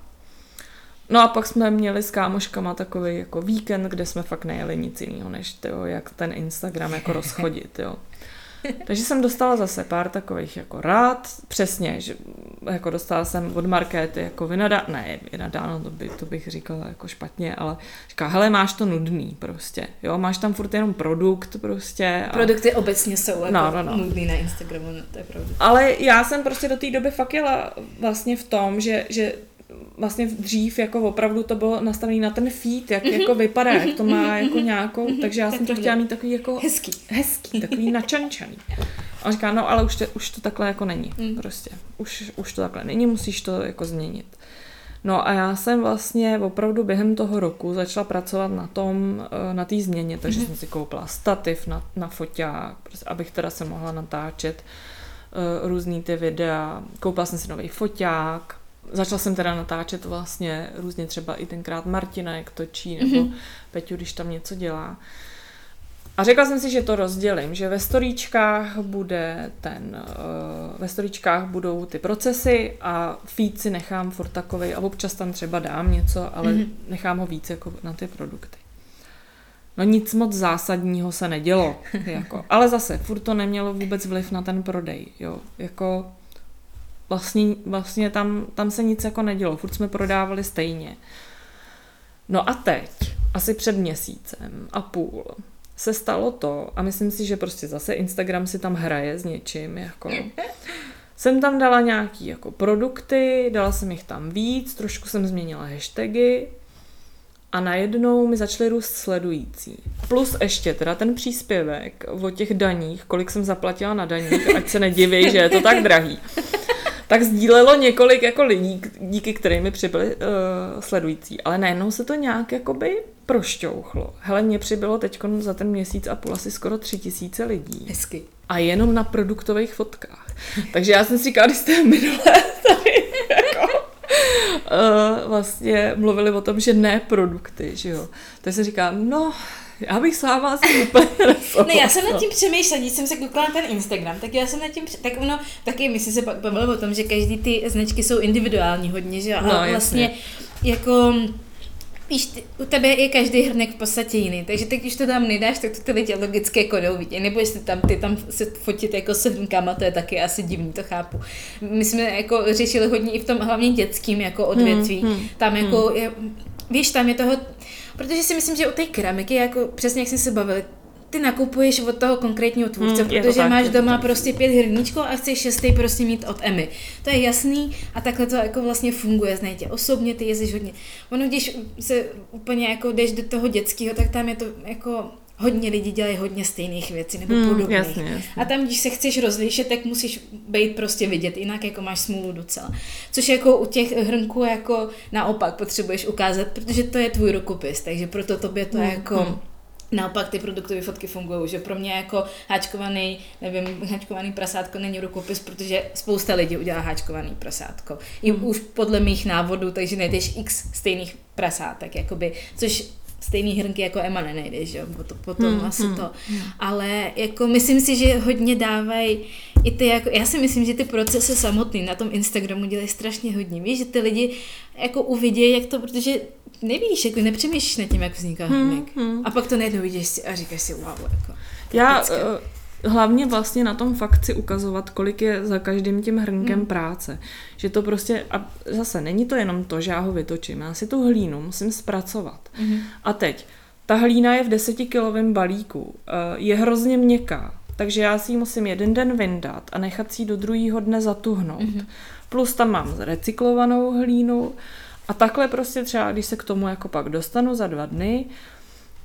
Speaker 2: No a pak jsme měli s kámoškama takový jako víkend, kde jsme fakt nejeli nic jiného, než tyjo, jak ten Instagram jako rozchodit, jo. Takže jsem dostala zase pár takových jako rád, přesně, že jako dostala jsem od Markéty jako vynadá, ne, vynadáno, to, by, to bych říkala jako špatně, ale říká, hele, máš to nudný prostě, jo, máš tam furt jenom produkt prostě.
Speaker 1: A... Produkty obecně jsou jako no, no, no. nudný na Instagramu, no, to je pravda.
Speaker 2: Ale já jsem prostě do té doby fakt jela vlastně v tom, že, že vlastně dřív jako opravdu to bylo nastavené na ten feed, jak mm-hmm. jako vypadá, jak to má jako nějakou, mm-hmm. takže já jsem to chtěla mít takový jako
Speaker 1: hezký,
Speaker 2: hezký takový načančaný. A on říká, no ale už to, už to takhle jako není, mm. prostě. Už, už to takhle není, musíš to jako změnit. No a já jsem vlastně opravdu během toho roku začala pracovat na tom, eh, na té změně, takže mm-hmm. jsem si koupila stativ na, na foťák, prostě, abych teda se mohla natáčet uh, různý ty videa. Koupila jsem si nový foťák, Začala jsem teda natáčet vlastně různě třeba i tenkrát Martina, jak točí, nebo mm-hmm. Peťu, když tam něco dělá. A řekla jsem si, že to rozdělím, že ve storíčkách bude ten, uh, ve storíčkách budou ty procesy a feed si nechám furt takovej a občas tam třeba dám něco, ale mm-hmm. nechám ho víc jako na ty produkty. No nic moc zásadního se nedělo, jako. ale zase, furt to nemělo vůbec vliv na ten prodej, jo, jako vlastně, vlastně tam, tam se nic jako nedělo, furt jsme prodávali stejně. No a teď, asi před měsícem a půl, se stalo to, a myslím si, že prostě zase Instagram si tam hraje s něčím, jako... *laughs* Jsem tam dala nějaký jako produkty, dala jsem jich tam víc, trošku jsem změnila hashtagy a najednou mi začaly růst sledující. plus ještě teda ten příspěvek o těch daních, kolik jsem zaplatila na daních, ať se nediví, že je to tak drahý *laughs* tak sdílelo několik jako lidí, díky kterým mi přibyli uh, sledující. Ale najednou se to nějak jakoby prošťouchlo. Hele, mě přibylo teď za ten měsíc a půl asi skoro tři tisíce lidí.
Speaker 1: Hezky.
Speaker 2: A jenom na produktových fotkách. *laughs* Takže já jsem si říkala, když jste minule *laughs* tady jako, uh, vlastně mluvili o tom, že ne produkty, že jo. Tak jsem říkám, no, já bych s váma asi úplně *laughs*
Speaker 1: Ne, já jsem nad tím přemýšlela, když jsem se koukala na ten Instagram, tak já jsem nad tím, tak ono, taky my jsme se pak bavili o tom, že každý ty značky jsou individuální hodně, že jo,
Speaker 2: no,
Speaker 1: a vlastně jasně. jako Víš, ty, u tebe je každý hrnek v podstatě jiný, takže teď, když to tam nedáš, tak to ty lidi logicky jako vidět. Nebo jestli tam ty tam se fotit jako s hrnkama, to je taky asi divný, to chápu. My jsme jako řešili hodně i v tom hlavně dětským jako odvětví. Hmm, hmm, tam jako, hmm. je, víš, tam je toho, Protože si myslím, že u té keramiky, jako přesně jak jsme se bavili, ty nakupuješ od toho konkrétního tvůrce, hmm, protože tak, máš doma tak. prostě pět hrníčků a chceš šestý prostě mít od Emmy. To je jasný a takhle to jako vlastně funguje, znajte osobně, ty jezdíš hodně. Ono, když se úplně jako jdeš do toho dětského, tak tam je to jako hodně lidí dělají hodně stejných věcí nebo hmm, podobných.
Speaker 2: Jasně, jasně.
Speaker 1: A tam, když se chceš rozlišit, tak musíš být prostě vidět, jinak jako máš smůlu docela. Což jako u těch hrnků jako naopak potřebuješ ukázat, protože to je tvůj rukopis, takže proto tobě to hmm, jako... Hmm. Naopak ty produktové fotky fungují, že pro mě jako háčkovaný, nevím, háčkovaný prasátko není rukopis, protože spousta lidí udělá háčkovaný prasátko. I hmm. už podle mých návodů, takže najdeš x stejných prasátek, jakoby, což stejný hrnky jako Emma nenajdeš, že jo, potom, potom hmm, asi hmm, to. Hmm. Ale jako myslím si, že hodně dávají i ty, jako, já si myslím, že ty procesy samotný na tom Instagramu dělají strašně hodně, víš, že ty lidi jako uvidí, jak to, protože nevíš, jako nepřemýšlíš nad tím, jak vzniká hmm, hrnek. Hmm. A pak to najednou vidíš a říkáš si, wow, jako.
Speaker 2: Já, hlavně vlastně na tom fakt si ukazovat, kolik je za každým tím hrnkem hmm. práce. Že to prostě, a zase není to jenom to, že já ho vytočím, já si tu hlínu musím zpracovat. Hmm. A teď, ta hlína je v desetikilovém balíku, eh, je hrozně měkká, takže já si ji musím jeden den vyndat a nechat si ji do druhého dne zatuhnout. Hmm. Plus tam mám recyklovanou hlínu a takhle prostě třeba, když se k tomu jako pak dostanu za dva dny,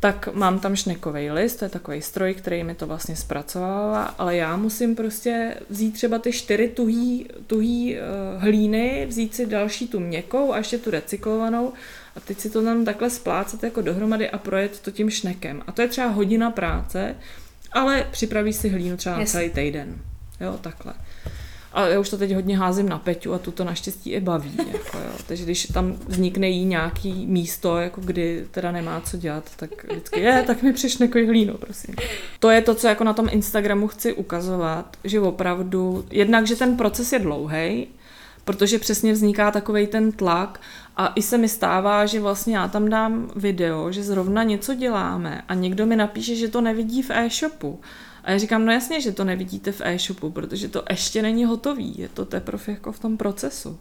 Speaker 2: tak mám tam šnekový list, to je takový stroj, který mi to vlastně zpracovává, ale já musím prostě vzít třeba ty čtyři tuhý, tuhý uh, hlíny, vzít si další tu měkkou a ještě tu recyklovanou a teď si to tam takhle splácet jako dohromady a projet to tím šnekem. A to je třeba hodina práce, ale připraví si hlínu třeba na celý týden. Jo, takhle. A já už to teď hodně házím na Peťu a tu to naštěstí i baví. Jako jo. Takže když tam vznikne jí nějaký místo, jako kdy teda nemá co dělat, tak vždycky je, tak mi přišne hlínu, prosím. To je to, co jako na tom Instagramu chci ukazovat, že opravdu, jednak, že ten proces je dlouhý, protože přesně vzniká takový ten tlak a i se mi stává, že vlastně já tam dám video, že zrovna něco děláme a někdo mi napíše, že to nevidí v e-shopu. A já říkám, no jasně, že to nevidíte v e-shopu, protože to ještě není hotový, je to teprve jako v tom procesu.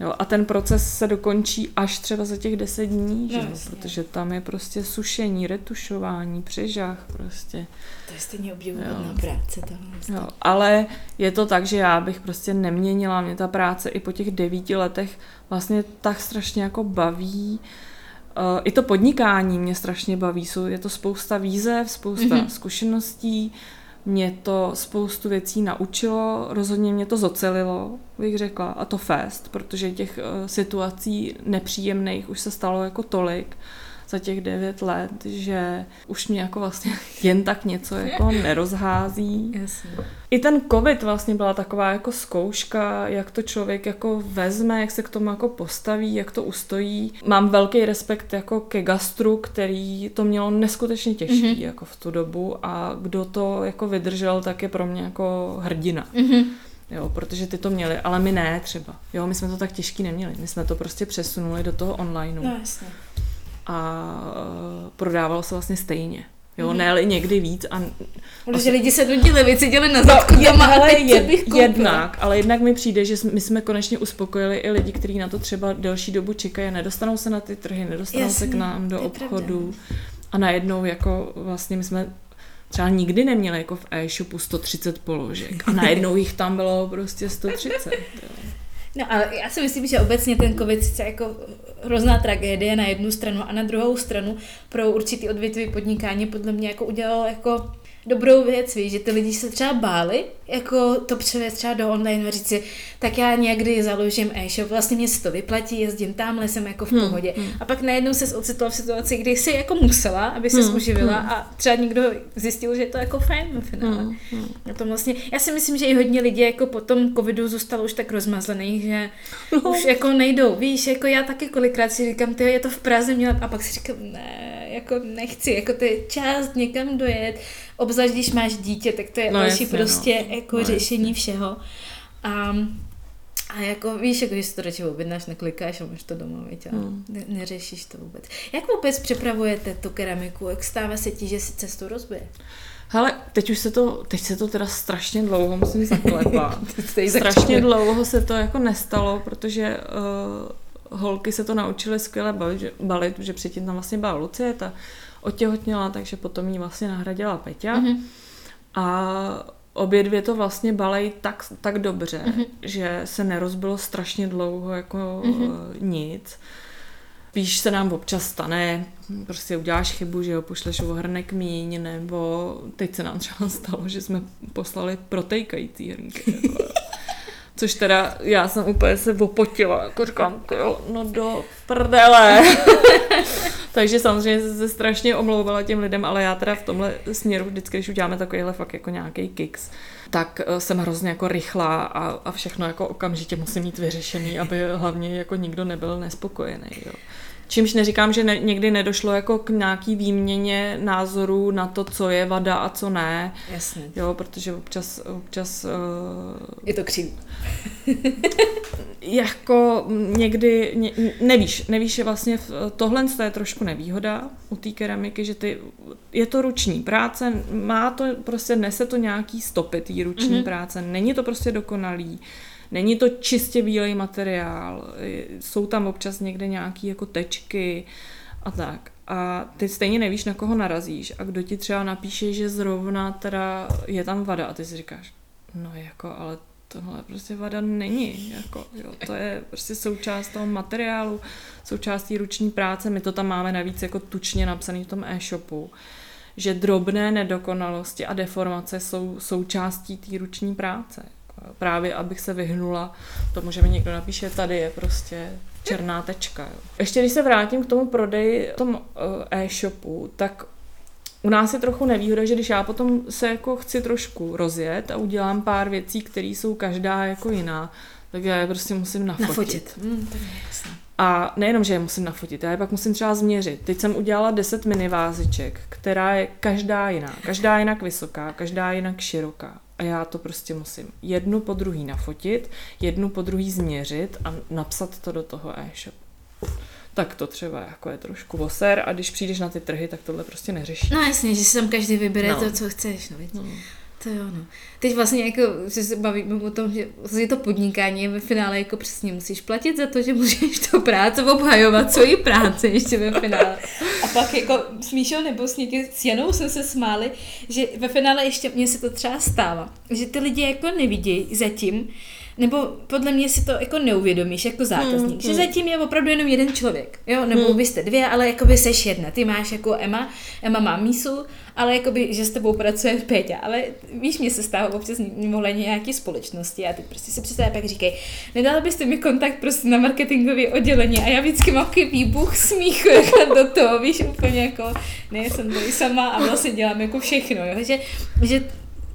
Speaker 2: Jo, a ten proces se dokončí až třeba za těch deset dní, no, že? protože tam je prostě sušení, retušování, přežách prostě.
Speaker 1: To je stejně obdivuhodná práce tam.
Speaker 2: Jo, ale je to tak, že já bych prostě neměnila, mě ta práce i po těch devíti letech vlastně tak strašně jako baví, I to podnikání mě strašně baví, je to spousta výzev, spousta mm-hmm. zkušeností, mě to spoustu věcí naučilo, rozhodně mě to zocelilo, bych řekla, a to fest, protože těch uh, situací nepříjemných už se stalo jako tolik, za těch devět let, že už mě jako vlastně *laughs* jen tak něco jako nerozhází.
Speaker 1: Jasně.
Speaker 2: I ten covid vlastně byla taková jako zkouška, jak to člověk jako vezme, jak se k tomu jako postaví, jak to ustojí. Mám velký respekt jako ke gastru, který to mělo neskutečně těžký mm-hmm. jako v tu dobu a kdo to jako vydržel, tak je pro mě jako hrdina. Mm-hmm. Jo, protože ty to měli, ale my ne třeba. Jo, my jsme to tak těžký neměli. My jsme to prostě přesunuli do toho onlineu.
Speaker 1: No, jasně
Speaker 2: a e, prodávalo se vlastně stejně. Jo, mm. ne někdy víc. A,
Speaker 1: Protože lidi se nudili, vycítili na zadku no, doma
Speaker 2: ale jed, jednak, ale jednak mi přijde, že my jsme konečně uspokojili i lidi, kteří na to třeba delší dobu čekají, nedostanou se na ty trhy, nedostanou Jasně, se k nám do obchodu. A najednou jako vlastně my jsme třeba nikdy neměli jako v e-shopu 130 položek a najednou jich tam bylo prostě 130. Jo.
Speaker 1: No ale já si myslím, že obecně ten covid sice jako hrozná tragédie na jednu stranu a na druhou stranu pro určitý odvětví podnikání podle mě jako udělalo jako dobrou věc, víš, že ty lidi se třeba báli, jako to převést třeba do online a říct si, tak já někdy založím e-shop, vlastně mě se to vyplatí, jezdím tamhle, jsem jako v hmm, pohodě. Hmm. A pak najednou se ocitla v situaci, kdy jsi jako musela, aby se hmm, uživila hmm. a třeba někdo zjistil, že je to jako fajn v finále. Hmm, hmm. A to vlastně, já si myslím, že i hodně lidí jako po tom covidu zůstalo už tak rozmazlených, že no. už jako nejdou. Víš, jako já taky kolikrát si říkám, ty je to v Praze měla, a pak si říkám, ne, jako nechci, jako to je část někam dojet, obzvlášť když máš dítě, tak to je no, další jasně, prostě no. jako no, řešení jasně. všeho. A, a jako víš, jako, že si to radši objednáš, neklikáš a máš to doma, víš, hmm. ne, neřešíš to vůbec. Jak vůbec připravujete tu keramiku? Jak stává se ti, že si cestu rozbije?
Speaker 2: Hele, teď už se to, teď se to teda strašně dlouho musím zaklepat. *laughs* strašně dlouho se to jako nestalo, protože uh, holky se to naučily skvěle balit, že, balit, že předtím tam vlastně byla Lucie, ta otěhotněla, takže potom ji vlastně nahradila Peťa. Mm-hmm. A obě dvě to vlastně balej tak, tak dobře, mm-hmm. že se nerozbilo strašně dlouho jako mm-hmm. nic. Spíš se nám občas stane, prostě uděláš chybu, že jo, pošleš o hrnek míň, nebo teď se nám třeba *laughs* stalo, že jsme poslali protejkající hrnky. Jako, *laughs* Což teda já jsem úplně se opotila, jako říkám, jo, no do prdele. *laughs* Takže samozřejmě se strašně omlouvala těm lidem, ale já teda v tomhle směru vždycky, když uděláme takovýhle fakt jako nějaký kicks, tak eh, jsem hrozně jako rychlá a, a všechno jako okamžitě musím mít vyřešený, aby hlavně jako nikdo nebyl nespokojený. Jo. Čímž neříkám, že ne, někdy nedošlo jako k nějaký výměně názorů na to, co je vada a co ne.
Speaker 1: Jasně.
Speaker 2: Jo, protože občas... občas uh,
Speaker 1: je to křivý. *laughs*
Speaker 2: jako někdy, ně, nevíš, nevíš, že vlastně tohle je trošku nevýhoda u té keramiky, že ty, je to ruční práce, má to, prostě nese to nějaký stopy té ruční mm-hmm. práce, není to prostě dokonalý. Není to čistě bílej materiál, jsou tam občas někde nějaké jako tečky a tak. A ty stejně nevíš, na koho narazíš. A kdo ti třeba napíše, že zrovna teda je tam vada a ty si říkáš, no jako, ale tohle prostě vada není, jako, jo, to je prostě součást toho materiálu, součástí ruční práce, my to tam máme navíc jako tučně napsaný v tom e-shopu, že drobné nedokonalosti a deformace jsou součástí té ruční práce právě abych se vyhnula tomu, že mi někdo napíše, tady je prostě černá tečka. Jo. Ještě když se vrátím k tomu prodeji v tom eh, e-shopu, tak u nás je trochu nevýhoda, že když já potom se jako chci trošku rozjet a udělám pár věcí, které jsou každá jako jiná, tak já je prostě musím nafotit.
Speaker 1: Nafotit. Mm, to je
Speaker 2: a nejenom, že je musím nafotit, já je pak musím třeba změřit. Teď jsem udělala 10 miniváziček, která je každá jiná. Každá jinak vysoká, každá jinak široká. A já to prostě musím jednu po druhý nafotit, jednu po druhý změřit a napsat to do toho e-shopu. Tak to třeba jako je trošku voser a když přijdeš na ty trhy, tak tohle prostě neřešíš.
Speaker 1: No jasně, že si tam každý vybere no. to, co chceš. No, no. To jo, no. Teď vlastně jako, že se bavíme o tom, že vlastně to podnikání ve finále jako přesně musíš platit za to, že můžeš to práce obhajovat, svoji práce ještě ve finále. A pak jako s Míšou nebo s někým, s Janou jsme se smáli, že ve finále ještě mně se to třeba stává, že ty lidi jako nevidějí zatím, nebo podle mě si to jako neuvědomíš jako zákazník, hmm, že hmm. zatím je opravdu jenom jeden člověk, jo, nebo hmm. vy jste dvě, ale jako by seš jedna, ty máš jako Emma, Emma má mísu, ale jako by, že s tebou pracuje Péťa, ale víš, mě se stává občas mohla nějaké společnosti a ty prostě se představě pak říkají, nedala byste mi kontakt prostě na marketingové oddělení a já vždycky mám takový výbuch smíchu jako do toho, víš, úplně jako, ne, jsem tady sama a vlastně dělám jako všechno, jo, že, že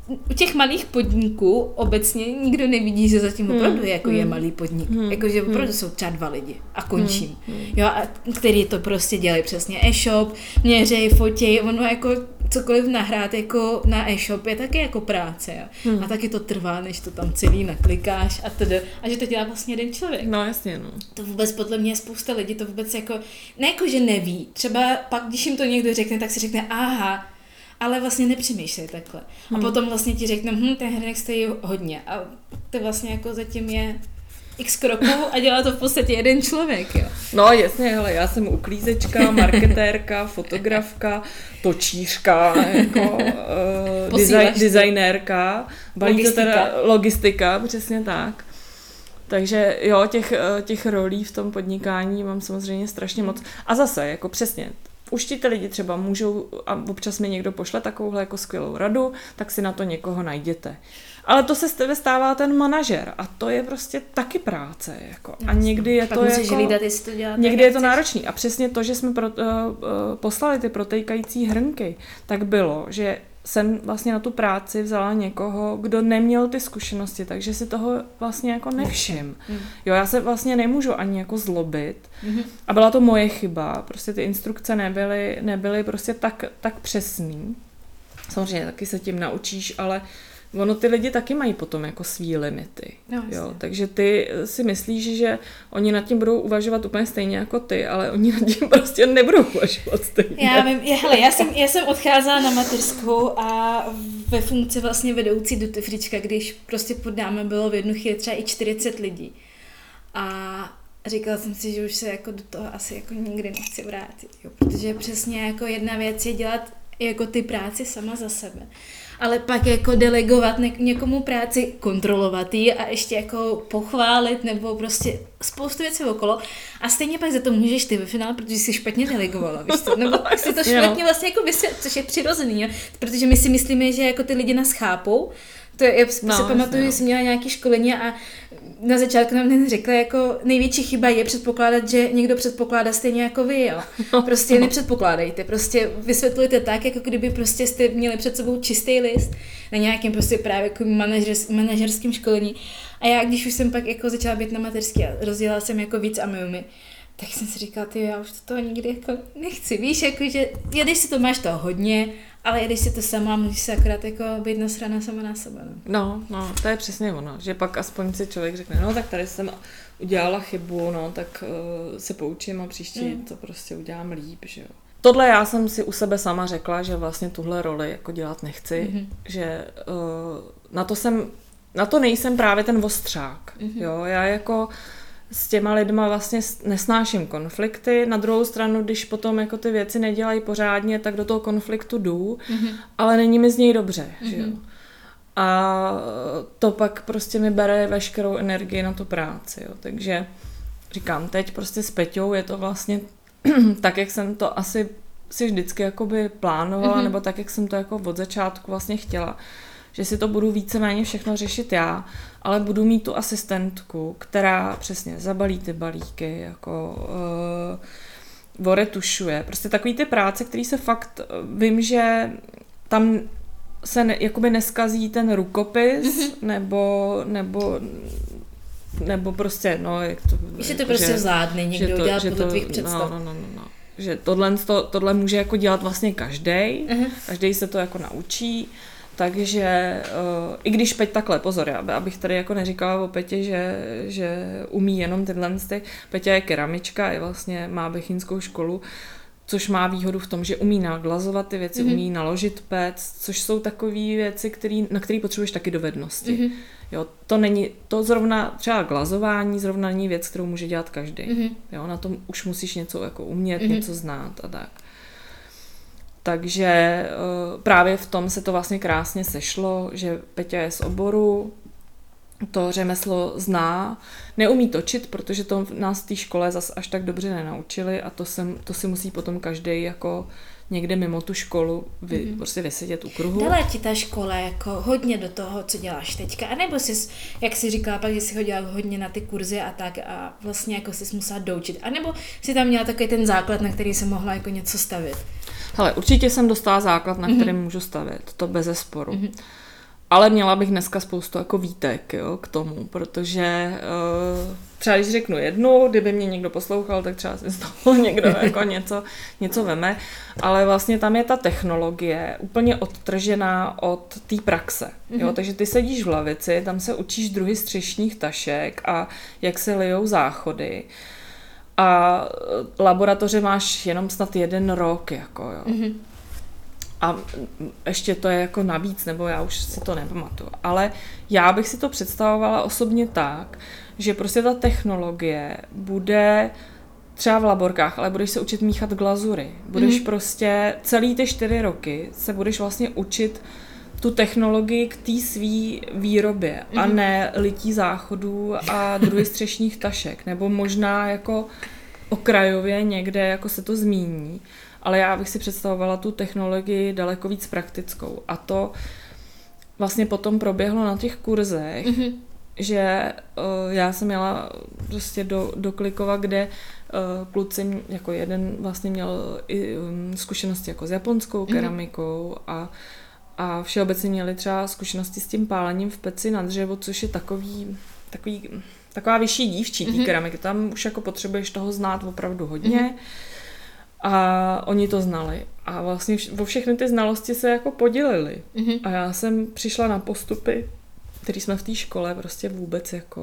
Speaker 1: u těch malých podniků obecně nikdo nevidí, že zatím hmm, opravdu je, jako hmm. je malý podnik. Hmm, jako, že opravdu hmm. jsou třeba dva lidi a končím. Hmm, hmm. Jo, a který to prostě dělají přesně e-shop, měřej, fotěj, ono jako cokoliv nahrát jako na e-shop je taky jako práce. Jo. Hmm. A taky to trvá, než to tam celý naklikáš a tedy. A že to dělá vlastně jeden člověk.
Speaker 2: No jasně, no.
Speaker 1: To vůbec podle mě spousta lidí to vůbec jako, ne jako, že neví. Třeba pak, když jim to někdo řekne, tak si řekne, aha, ale vlastně nepřemýšlej takhle. Hmm. A potom vlastně ti řeknu, hm, ten hrnek stojí hodně. A to vlastně jako zatím je x kroků a dělá to v podstatě jeden člověk, jo.
Speaker 2: No jasně, hele, já jsem uklízečka, *laughs* marketérka, fotografka, točířka, jako, *laughs* uh, design, designérka, logistika. teda logistika, přesně tak. Takže jo, těch, eh, těch rolí v tom podnikání mám samozřejmě strašně moc. A zase, jako přesně, už ti ty lidi třeba můžou, a občas mi někdo pošle takovouhle jako skvělou radu, tak si na to někoho najděte. Ale to se z tebe stává ten manažer a to je prostě taky práce. Jako. A někdy je to jako...
Speaker 1: hlídat, jestli to děláte,
Speaker 2: Někdy je to náročný. A přesně to, že jsme pro, uh, uh, poslali ty protejkající hrnky, tak bylo, že jsem vlastně na tu práci vzala někoho, kdo neměl ty zkušenosti, takže si toho vlastně jako nevšim.
Speaker 1: Mm.
Speaker 2: Jo, já se vlastně nemůžu ani jako zlobit.
Speaker 1: Mhm.
Speaker 2: A byla to moje chyba. Prostě ty instrukce nebyly, nebyly prostě tak, tak přesný. Samozřejmě taky se tím naučíš, ale ono ty lidi taky mají potom jako svý limity.
Speaker 1: No,
Speaker 2: jo, takže ty si myslíš, že oni nad tím budou uvažovat úplně stejně jako ty, ale oni nad tím *laughs* prostě nebudou uvažovat stejně.
Speaker 1: Já vím, je, hele, já jsem, já jsem odcházela na mateřskou a ve funkci vlastně vedoucí duty frička, když prostě pod námi bylo v jednu chvíli třeba i 40 lidí. A říkala jsem si, že už se jako do toho asi jako nikdy nechci vrátit, jo, protože přesně jako jedna věc je dělat jako ty práci sama za sebe. Ale pak jako delegovat ne- někomu práci, kontrolovat ji a ještě jako pochválit nebo prostě spoustu věcí okolo. A stejně pak za to můžeš ty ve finále, protože jsi špatně delegovala, víš co? Nebo *laughs* si to
Speaker 2: no.
Speaker 1: špatně vlastně jako vysvět, což je přirozený, jo? protože my si myslíme, že jako ty lidi nás chápou, to je, já
Speaker 2: No,
Speaker 1: si
Speaker 2: jasně,
Speaker 1: pamatuju,
Speaker 2: no.
Speaker 1: že jsem měla nějaké školení a na začátku nám hned řekla, jako největší chyba je předpokládat, že někdo předpokládá stejně jako vy, jo. Prostě nepředpokládejte, prostě vysvětlujte tak, jako kdyby prostě jste měli před sebou čistý list na nějakém prostě právě jako manažers, manažerském školení. A já, když už jsem pak jako začala být na mateřský a rozjela jsem jako víc Ameumy, tak jsem si říkala, ty já už to toho nikdy jako nechci, víš, jako že jedeš si to, máš toho hodně, ale jedeš si to sama, musíš se akorát jako být nasraná sama na sebe. No.
Speaker 2: No, no, to je přesně ono, že pak aspoň si člověk řekne, no tak tady jsem udělala chybu, no tak uh, se poučím a příště
Speaker 1: Mm.
Speaker 2: to prostě udělám líp, že jo. Tohle já jsem si u sebe sama řekla, že vlastně tuhle roli jako dělat nechci,
Speaker 1: Mhm.
Speaker 2: že uh, na to jsem, na to nejsem právě ten ostřák,
Speaker 1: Mhm.
Speaker 2: jo, já jako s těma lidma vlastně nesnáším konflikty, na druhou stranu, když potom jako ty věci nedělají pořádně, tak do toho konfliktu jdu,
Speaker 1: Mhm.
Speaker 2: ale není mi z něj dobře, že jo.
Speaker 1: Mhm.
Speaker 2: A to pak prostě mi bere veškerou energii na tu práci, jo. Takže říkám, teď prostě s Peťou je to vlastně *clears throat* tak, jak jsem to asi si vždycky jakoby plánovala,
Speaker 1: Mhm.
Speaker 2: mm-hmm. nebo tak, jak jsem to jako od začátku vlastně chtěla, že si to budu víceméně všechno řešit já, ale budu mít tu asistentku, která přesně zabalí ty balíky, jako uh, voretušuje, prostě takový ty práce, které se fakt, eh, vím, že tam se ne, jakoby neskazí ten rukopis, mm-hmm. nebo, nebo nebo prostě, no, jak to...
Speaker 1: Že to
Speaker 2: jako,
Speaker 1: prostě zvládne někdo
Speaker 2: že to-
Speaker 1: udělat
Speaker 2: že
Speaker 1: podle
Speaker 2: to-
Speaker 1: tvých představ.
Speaker 2: No, no, no, no, no. Že tohle, to, tohle může jako dělat vlastně každý,
Speaker 1: Aha.
Speaker 2: každý se to jako naučí, takže uh, i když Peť takhle, pozor, já, abych tady jako neříkala o Petě, že, že umí jenom tyhle ty, Peťa je keramička, je vlastně, má bechynskou školu, což má výhodu v tom, že umí naglazovat ty věci,
Speaker 1: Mhm.
Speaker 2: mm-hmm. umí naložit pec, což jsou takové věci, který, na které potřebuješ taky dovednosti.
Speaker 1: Mhm.
Speaker 2: Jo, to není, to zrovna, třeba glazování zrovna není věc, kterou může dělat každý.
Speaker 1: Mhm.
Speaker 2: Jo, na tom už musíš něco jako umět,
Speaker 1: Mhm.
Speaker 2: něco znát a tak. Takže eh, právě v tom se to vlastně krásně sešlo, že Peťa je z oboru, to řemeslo zná, neumí točit, protože to nás v té škole zas až tak dobře nenaučili a to, sem, to si musí potom každý jako někde mimo tu školu vy,
Speaker 1: Mhm.
Speaker 2: mm-hmm. prostě vysedět u kruhu.
Speaker 1: Dala ti ta škola jako hodně do toho, co děláš teďka? A nebo jsi, jak jsi říkala pak, že jsi chodila hodně na ty kurzy a tak a vlastně jako jsi musela doučit? A nebo jsi tam měla takový ten základ, na který se mohla jako něco stavit?
Speaker 2: Hele, určitě jsem dostala základ, na
Speaker 1: Mhm.
Speaker 2: kterém můžu stavět, to bez sporu.
Speaker 1: Mhm.
Speaker 2: Ale měla bych dneska spoustu jako výtek jo, k tomu, protože uh, třeba když řeknu jednu, kdyby mě někdo poslouchal, tak třeba si z toho *laughs* někdo jako něco, něco veme, ale vlastně tam je ta technologie úplně odtržená od té praxe. Jo?
Speaker 1: Mhm.
Speaker 2: Takže ty sedíš v lavici, tam se učíš druhy střešních tašek a jak se lijou záchody. A eh, laboratoře máš jenom snad jeden rok, jako jo.
Speaker 1: Mhm.
Speaker 2: A ještě to je jako navíc, nebo já už si to nepamatuju. Ale já bych si to představovala osobně tak, že prostě ta technologie bude třeba v laborkách, ale budeš se učit míchat glazury. Budeš
Speaker 1: Mhm.
Speaker 2: prostě celý ty čtyři roky se budeš vlastně učit tu technologii k té své výrobě mm-hmm. a
Speaker 1: Mhm.
Speaker 2: ne lití záchodů a druhý střešních tašek. Nebo možná jako okrajově někde jako se to zmíní, ale já bych si představovala tu technologii daleko víc praktickou. A to vlastně potom proběhlo na těch kurzech,
Speaker 1: Mhm.
Speaker 2: že uh, já jsem měla prostě do, do Klikova, kde uh, kluci, jako jeden vlastně měl i um, zkušenosti jako s japonskou
Speaker 1: Mhm.
Speaker 2: keramikou a, a všeobecně měli třeba zkušenosti s tím pálením v peci na dřevo, což je takový, takový taková vyšší dívčí té
Speaker 1: Mhm.
Speaker 2: keramiky. Tam už jako potřebuješ toho znát opravdu hodně. A oni to znali. A vlastně vš- o všechny ty znalosti se jako podělili.
Speaker 1: Mhm.
Speaker 2: A já jsem přišla na postupy, které jsme v té škole prostě vůbec jako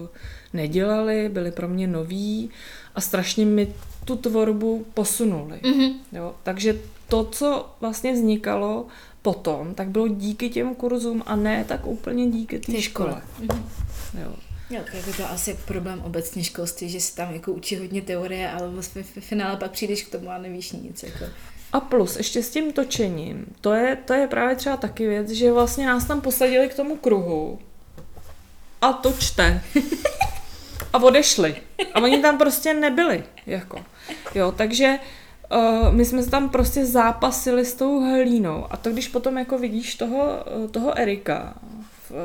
Speaker 2: uh, nedělali, byly pro mě noví a strašně mi tu tvorbu posunuli.
Speaker 1: Mhm.
Speaker 2: Jo? Takže to, co vlastně vznikalo potom, tak bylo díky těm kurzům a ne tak úplně díky té škole.
Speaker 1: škole. Mhm.
Speaker 2: Jo.
Speaker 1: Jo, tak jako to asi problém obecně školství, že se tam jako učí hodně teorie, ale vlastně v finále pak přijdeš k tomu a nevíš nic. Jako.
Speaker 2: A plus, ještě s tím točením, to je, to je právě třeba taky věc, že vlastně nás tam posadili k tomu kruhu a točte. *laughs* A odešli. A oni tam prostě nebyli. Jako. Jo, takže uh, my jsme se tam prostě zápasili s tou hlínou. A to, když potom jako vidíš toho, uh, toho Erika, v, uh,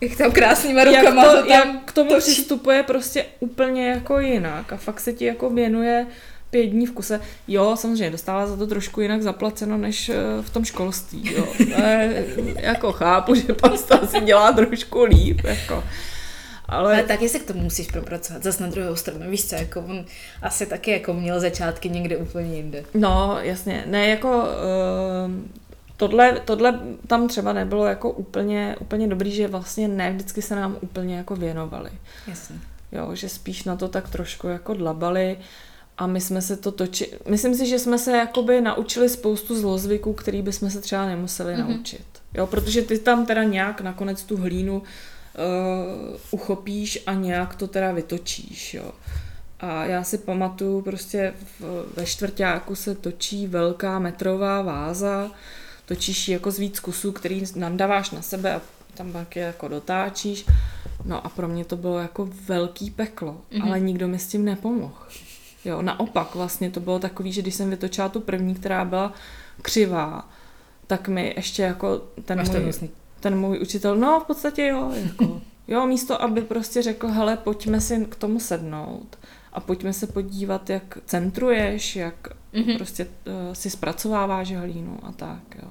Speaker 1: Jak tam krásnýma
Speaker 2: jak,
Speaker 1: rukama
Speaker 2: to,
Speaker 1: to, tam
Speaker 2: jak k tomu
Speaker 1: točí.
Speaker 2: přistupuje prostě úplně jako jinak a fakt se ti jako věnuje pět dní v kuse. Jo, samozřejmě dostává za to trošku jinak zaplaceno než eh, v tom školství. Jo. E, jako chápu, že pasta si dělá trošku líp. Jako.
Speaker 1: Ale
Speaker 2: Ale
Speaker 1: taky se k tomu musíš propracovat. Zas na druhou stranu, víš co, jako on asi taky jako měl začátky někde úplně jinde.
Speaker 2: no, jasně, ne jako... Uh, Tohle, tohle tam třeba nebylo jako úplně, úplně dobrý, že vlastně ne vždycky se nám úplně jako věnovali.
Speaker 1: Jasně.
Speaker 2: Jo, že spíš na to tak trošku jako dlabali a my jsme se to točili. Myslím si, že jsme se jakoby naučili spoustu zlozvyků, který bychom se třeba nemuseli
Speaker 1: Mhm.
Speaker 2: mm-hmm. naučit. Jo, protože ty tam teda nějak nakonec tu hlínu uh, uchopíš a nějak to teda vytočíš, jo. A já si pamatuju, prostě v, ve čtvrtáku se točí velká metrová váza, točíš ji jako z víc kusů, který nandáváš na sebe a tam pak je jako dotáčíš. No a pro mě to bylo jako velký peklo,
Speaker 1: Mhm.
Speaker 2: mm-hmm. ale nikdo mi s tím nepomohl. Jo, naopak vlastně to bylo takový, že když jsem vytočila tu první, která byla křivá, tak mi ještě jako ten
Speaker 1: Máš
Speaker 2: můj. Ten můj učitel, no v podstatě jo, jako, jo, místo, aby prostě řekl, hele, pojďme si k tomu sednout a pojďme se podívat, jak centruješ, jak
Speaker 1: Mhm.
Speaker 2: mm-hmm. prostě uh, si zpracováváš hlínu a tak, jo.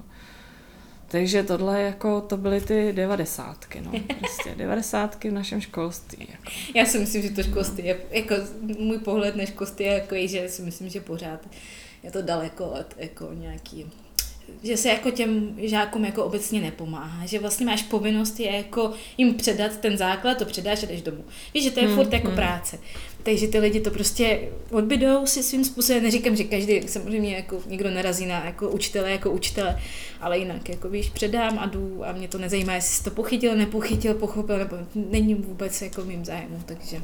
Speaker 2: Takže tohle jako, to byly ty devadesátky, no. *laughs* Prostě devadesátky v našem školství. Jako.
Speaker 1: Já si myslím, že to školství je, jako můj pohled na školství je jako, že si myslím, že pořád je to daleko od jako nějaký že se jako těm žákům jako obecně nepomáhá, že vlastně máš povinnost je jako jim předat ten základ, to předáš a jdeš domů. Víš, že to je
Speaker 2: Hmm,
Speaker 1: furt jako
Speaker 2: hmm.
Speaker 1: práce. Takže ty lidi to prostě odbydou si svým způsobem, neříkám, že každý samozřejmě jako někdo narazí na jako učitele, jako učitele, ale jinak, jako víš, předám a jdu a mě to nezajímá, jestli jsi to pochytil, nepochytil, pochopil, nebo není vůbec jako mým zájmu, takže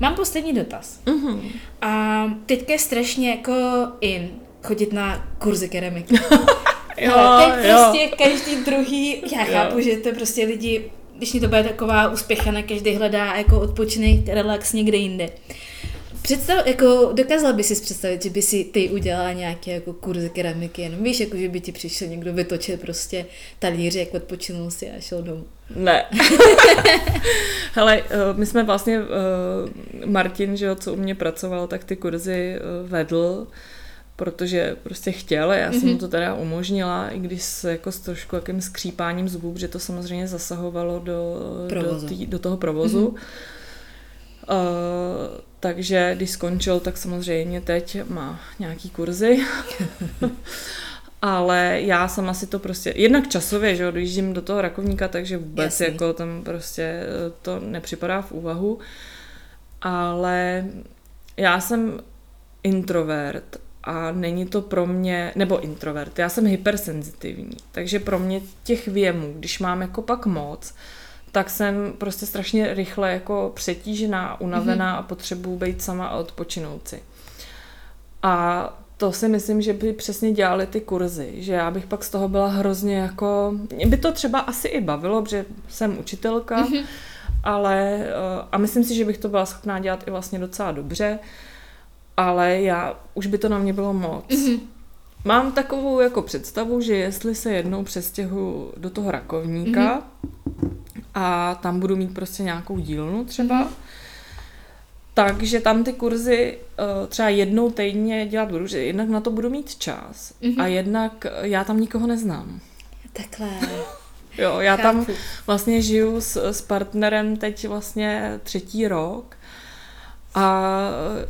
Speaker 1: mám poslední dotaz.
Speaker 2: Mm-hmm.
Speaker 1: A teďka je strašně jako in chodit na kurzy keramiky. *laughs*
Speaker 2: Jo,
Speaker 1: Ale teď
Speaker 2: jo.
Speaker 1: prostě každý druhý, já
Speaker 2: Jo.
Speaker 1: chápu, že to prostě lidi, když mi to bude taková úspěchaná, každý hledá jako odpočinek, relax někde jinde. Představ, jako dokázala by si představit, že by si ty udělala nějaký jako kurz keramiky, jenom víš, jako že by ti přišel někdo vytočit prostě talířek, odpočinul si a šel domů.
Speaker 2: Ne. *laughs* Hele, eh, my jsme vlastně, eh, Martin, že jo, co u mě pracoval, tak ty kurzy eh, vedl, protože prostě chtěl, já jsem mu to teda umožnila, i když s, jako s trošku jakým skřípáním zubů, protože to samozřejmě zasahovalo do,
Speaker 1: Provozu.
Speaker 2: do, tý, do toho provozu. Uh, takže když skončil, tak samozřejmě teď má nějaký kurzy. *laughs* Ale já sama si to prostě, jednak časově, že jo, dojíždím do toho rakovníka, takže vůbec
Speaker 1: Jasný.
Speaker 2: jako tam prostě eh, to nepřipadá v úvahu. Ale já jsem introvert a není to pro mě, nebo introvert, já jsem hypersenzitivní, takže pro mě těch věmů, když mám jako pak moc, tak jsem prostě strašně rychle jako přetížená, unavená mm-hmm. a potřebuji být sama a odpočinout si. A to si myslím, že by přesně dělali ty kurzy, že já bych pak z toho byla hrozně jako, mě by to třeba asi i bavilo, protože jsem učitelka, mm-hmm. ale eh, a myslím si, že bych to byla schopná dělat i vlastně docela dobře, ale já, už by to na mě bylo moc. Mm-hmm. Mám takovou jako představu, že jestli se jednou přestěhu do toho rakovníka mm-hmm. a tam budu mít prostě nějakou dílnu třeba, mm-hmm takže tam ty kurzy uh, třeba jednou týdně dělat budu, že jednak na to budu mít čas mm-hmm. a jednak já tam nikoho neznám.
Speaker 1: Takhle.
Speaker 2: jo, já Chápu. tam vlastně žiju s, s partnerem teď vlastně třetí rok a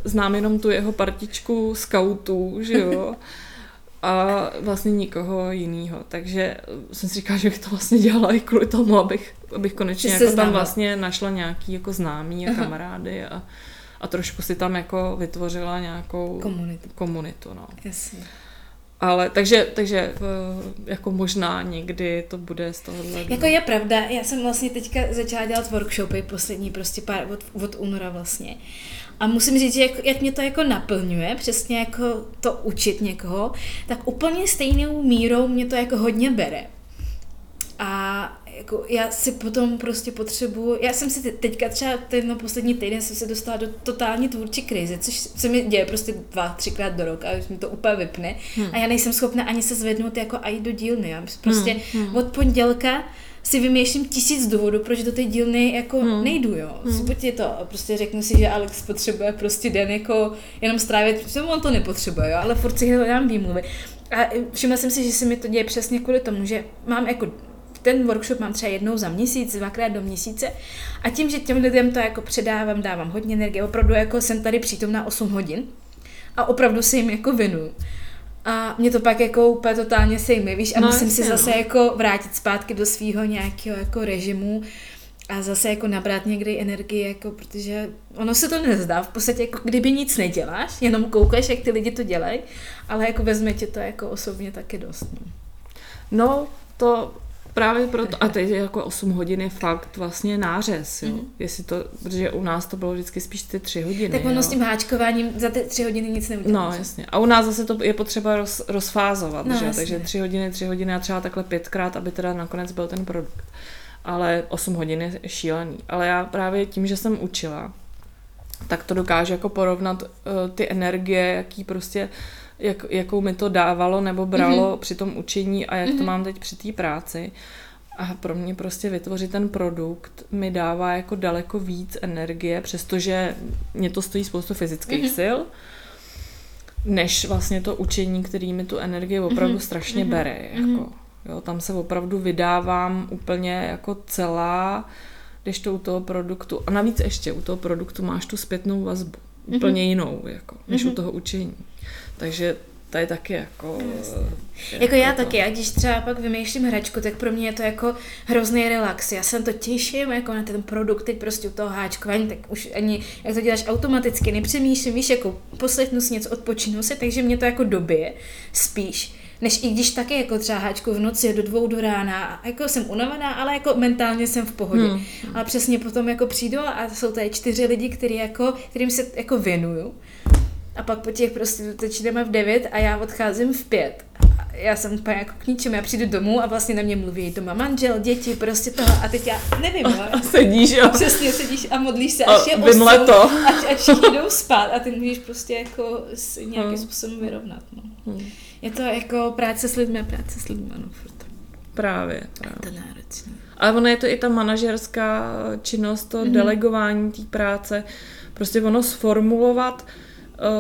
Speaker 2: znám jenom tu jeho partičku skautů, že jo. *laughs* a vlastně nikoho jiného. Takže jsem si říkala, že bych to vlastně dělala i kvůli tomu, abych, abych konečně jako tam vlastně našla nějaký jako známý a kamarády a, a trošku si tam jako vytvořila nějakou
Speaker 1: komunitu.
Speaker 2: komunitu no.
Speaker 1: Jasně.
Speaker 2: Ale takže, takže eh, jako možná někdy to bude z tohohle.
Speaker 1: Jako je pravda, já jsem vlastně teďka začala dělat workshopy poslední prostě pár, od, od února vlastně. A musím říct, že jak, jak mě to jako naplňuje, přesně jako to učit někoho, tak úplně stejnou mírou mě to jako hodně bere. A jako já si potom prostě potřebuju, já jsem si teďka třeba ten poslední týden jsem se dostala do totální tvůrčí krize, což se mi děje prostě dva, třikrát do roka, už mi to úplně vypne hmm. a já nejsem schopna ani se zvednout jako i do dílny, já prostě hmm. hmm. od pondělka si vymýšlím tisíc důvodů, proč do té dílny jako hmm. nejdu, jo. Hmm. Buď je to, prostě řeknu si, že Alex potřebuje prostě den jako jenom strávit, protože on to nepotřebuje, jo, ale furt si hledám výmluvy. A všimla jsem si, že se mi to děje přesně kvůli tomu, že mám jako ten workshop mám třeba jednou za měsíc, dvakrát do měsíce a tím, že těm lidem to jako předávám, dávám hodně energie, opravdu jako jsem tady přítomná 8 hodin a opravdu se jim jako věnuju. A mě to pak jako úplně totálně sejme, víš, a no, musím si zase no. jako vrátit zpátky do svého nějakého jako režimu a zase jako nabrat někdy energii, jako protože ono se to nezdá, v podstatě jako kdyby nic neděláš, jenom koukáš, jak ty lidi to dělají, ale jako vezme tě to jako osobně taky dost. No,
Speaker 2: no to Právě proto, a teď jako 8 hodin je fakt vlastně nářez, jo. Mm. Jestli to, protože u nás to bylo vždycky spíš ty 3 hodiny.
Speaker 1: Tak ono jo. s tím háčkováním za ty 3 hodiny nic neuděláš.
Speaker 2: No, jasně. A u nás zase to je potřeba roz, rozfázovat, no, že? Jasně. takže 3 hodiny, 3 hodiny a třeba takhle pětkrát, aby teda nakonec byl ten produkt. Ale 8 hodin je šílený. Ale já právě tím, že jsem učila, tak to dokážu jako porovnat uh, ty energie, jaký prostě uh, jak, jakou mi to dávalo nebo bralo mm-hmm. při tom učení a jak mm-hmm. to mhm. mám teď při té práci. A pro mě prostě vytvořit ten produkt mi dává jako daleko víc energie, přestože mě to stojí spoustu fyzických mm-hmm. sil, než vlastně to učení, který mi tu energii opravdu mm-hmm. strašně mm-hmm. bere. Jako. Mm-hmm. Jo, tam se opravdu vydávám úplně jako celá, když to u toho produktu, a navíc ještě u toho produktu máš tu zpětnou vazbu, úplně mm-hmm. jinou, jako, než mm-hmm. u mhm. toho učení. Takže to je taky jako...
Speaker 1: Jako, jako já to... taky, a když třeba pak vymýšlím hračku, tak pro mě je to jako hrozný relax. Já jsem to těším jako na ten produkt, teď prostě u toho háčkování, tak už ani, jak to děláš automaticky, nepřemýšlím, víš, jako poslechnu si něco, odpočinu si, takže mě to jako dobije spíš než i když taky jako třeba háčku v noci do dvou do rána, jako jsem unavená, ale jako mentálně jsem v pohodě. Hmm. Ale přesně potom jako přijdu a jsou tady čtyři lidi, který jako, kterým se jako věnuju a pak po těch prostě začínáme v 9 a já odcházím v 5. Já jsem úplně jako k ničemu, já přijdu domů a vlastně na mě mluví doma manžel, děti, prostě toho a teď já nevím,
Speaker 2: ale... A sedíš, jo.
Speaker 1: Přesně, sedíš a modlíš se, až je osou, to. Až, až jdou spát a ty můžeš prostě jako si nějakým hmm. způsobem vyrovnat, no. Hmm. Je to jako práce s lidmi a práce s lidmi, no, furt.
Speaker 2: Právě, právě.
Speaker 1: To náročné.
Speaker 2: Ale ono je to i ta manažerská činnost, to mm-hmm. delegování té práce, prostě ono sformulovat, uh,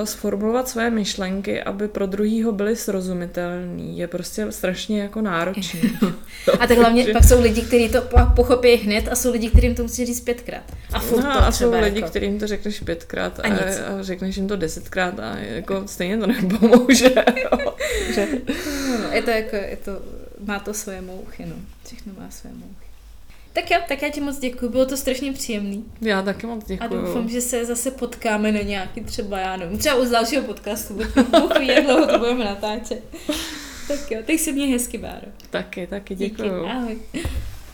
Speaker 2: sformulovat své myšlenky, aby pro druhýho byly srozumitelný, je prostě strašně jako náročný. *laughs*
Speaker 1: a tak hlavně pak jsou lidi, kteří to pochopí hned a jsou lidi, kterým to musí říct pětkrát.
Speaker 2: A furt no, to a jsou lidi, jako... kterým to řekneš pětkrát a, a, a řekneš jim to desetkrát a jako stejně to nepomůže. *laughs*
Speaker 1: že... *laughs* no, je to jako, je to, má to svoje mouchy, no. Všechno má své mouchy. Tak jo, tak já ti moc děkuji, bylo to strašně příjemný.
Speaker 2: Já taky moc děkuji.
Speaker 1: A doufám, že se zase potkáme na nějaký třeba, já nevím, třeba u dalšího podcastu, Bůh ví, jak dlouho to budeme natáčet. Tak jo, teď se mě hezky, Báro.
Speaker 2: Taky, taky děkuji.
Speaker 1: Díky, ahoj.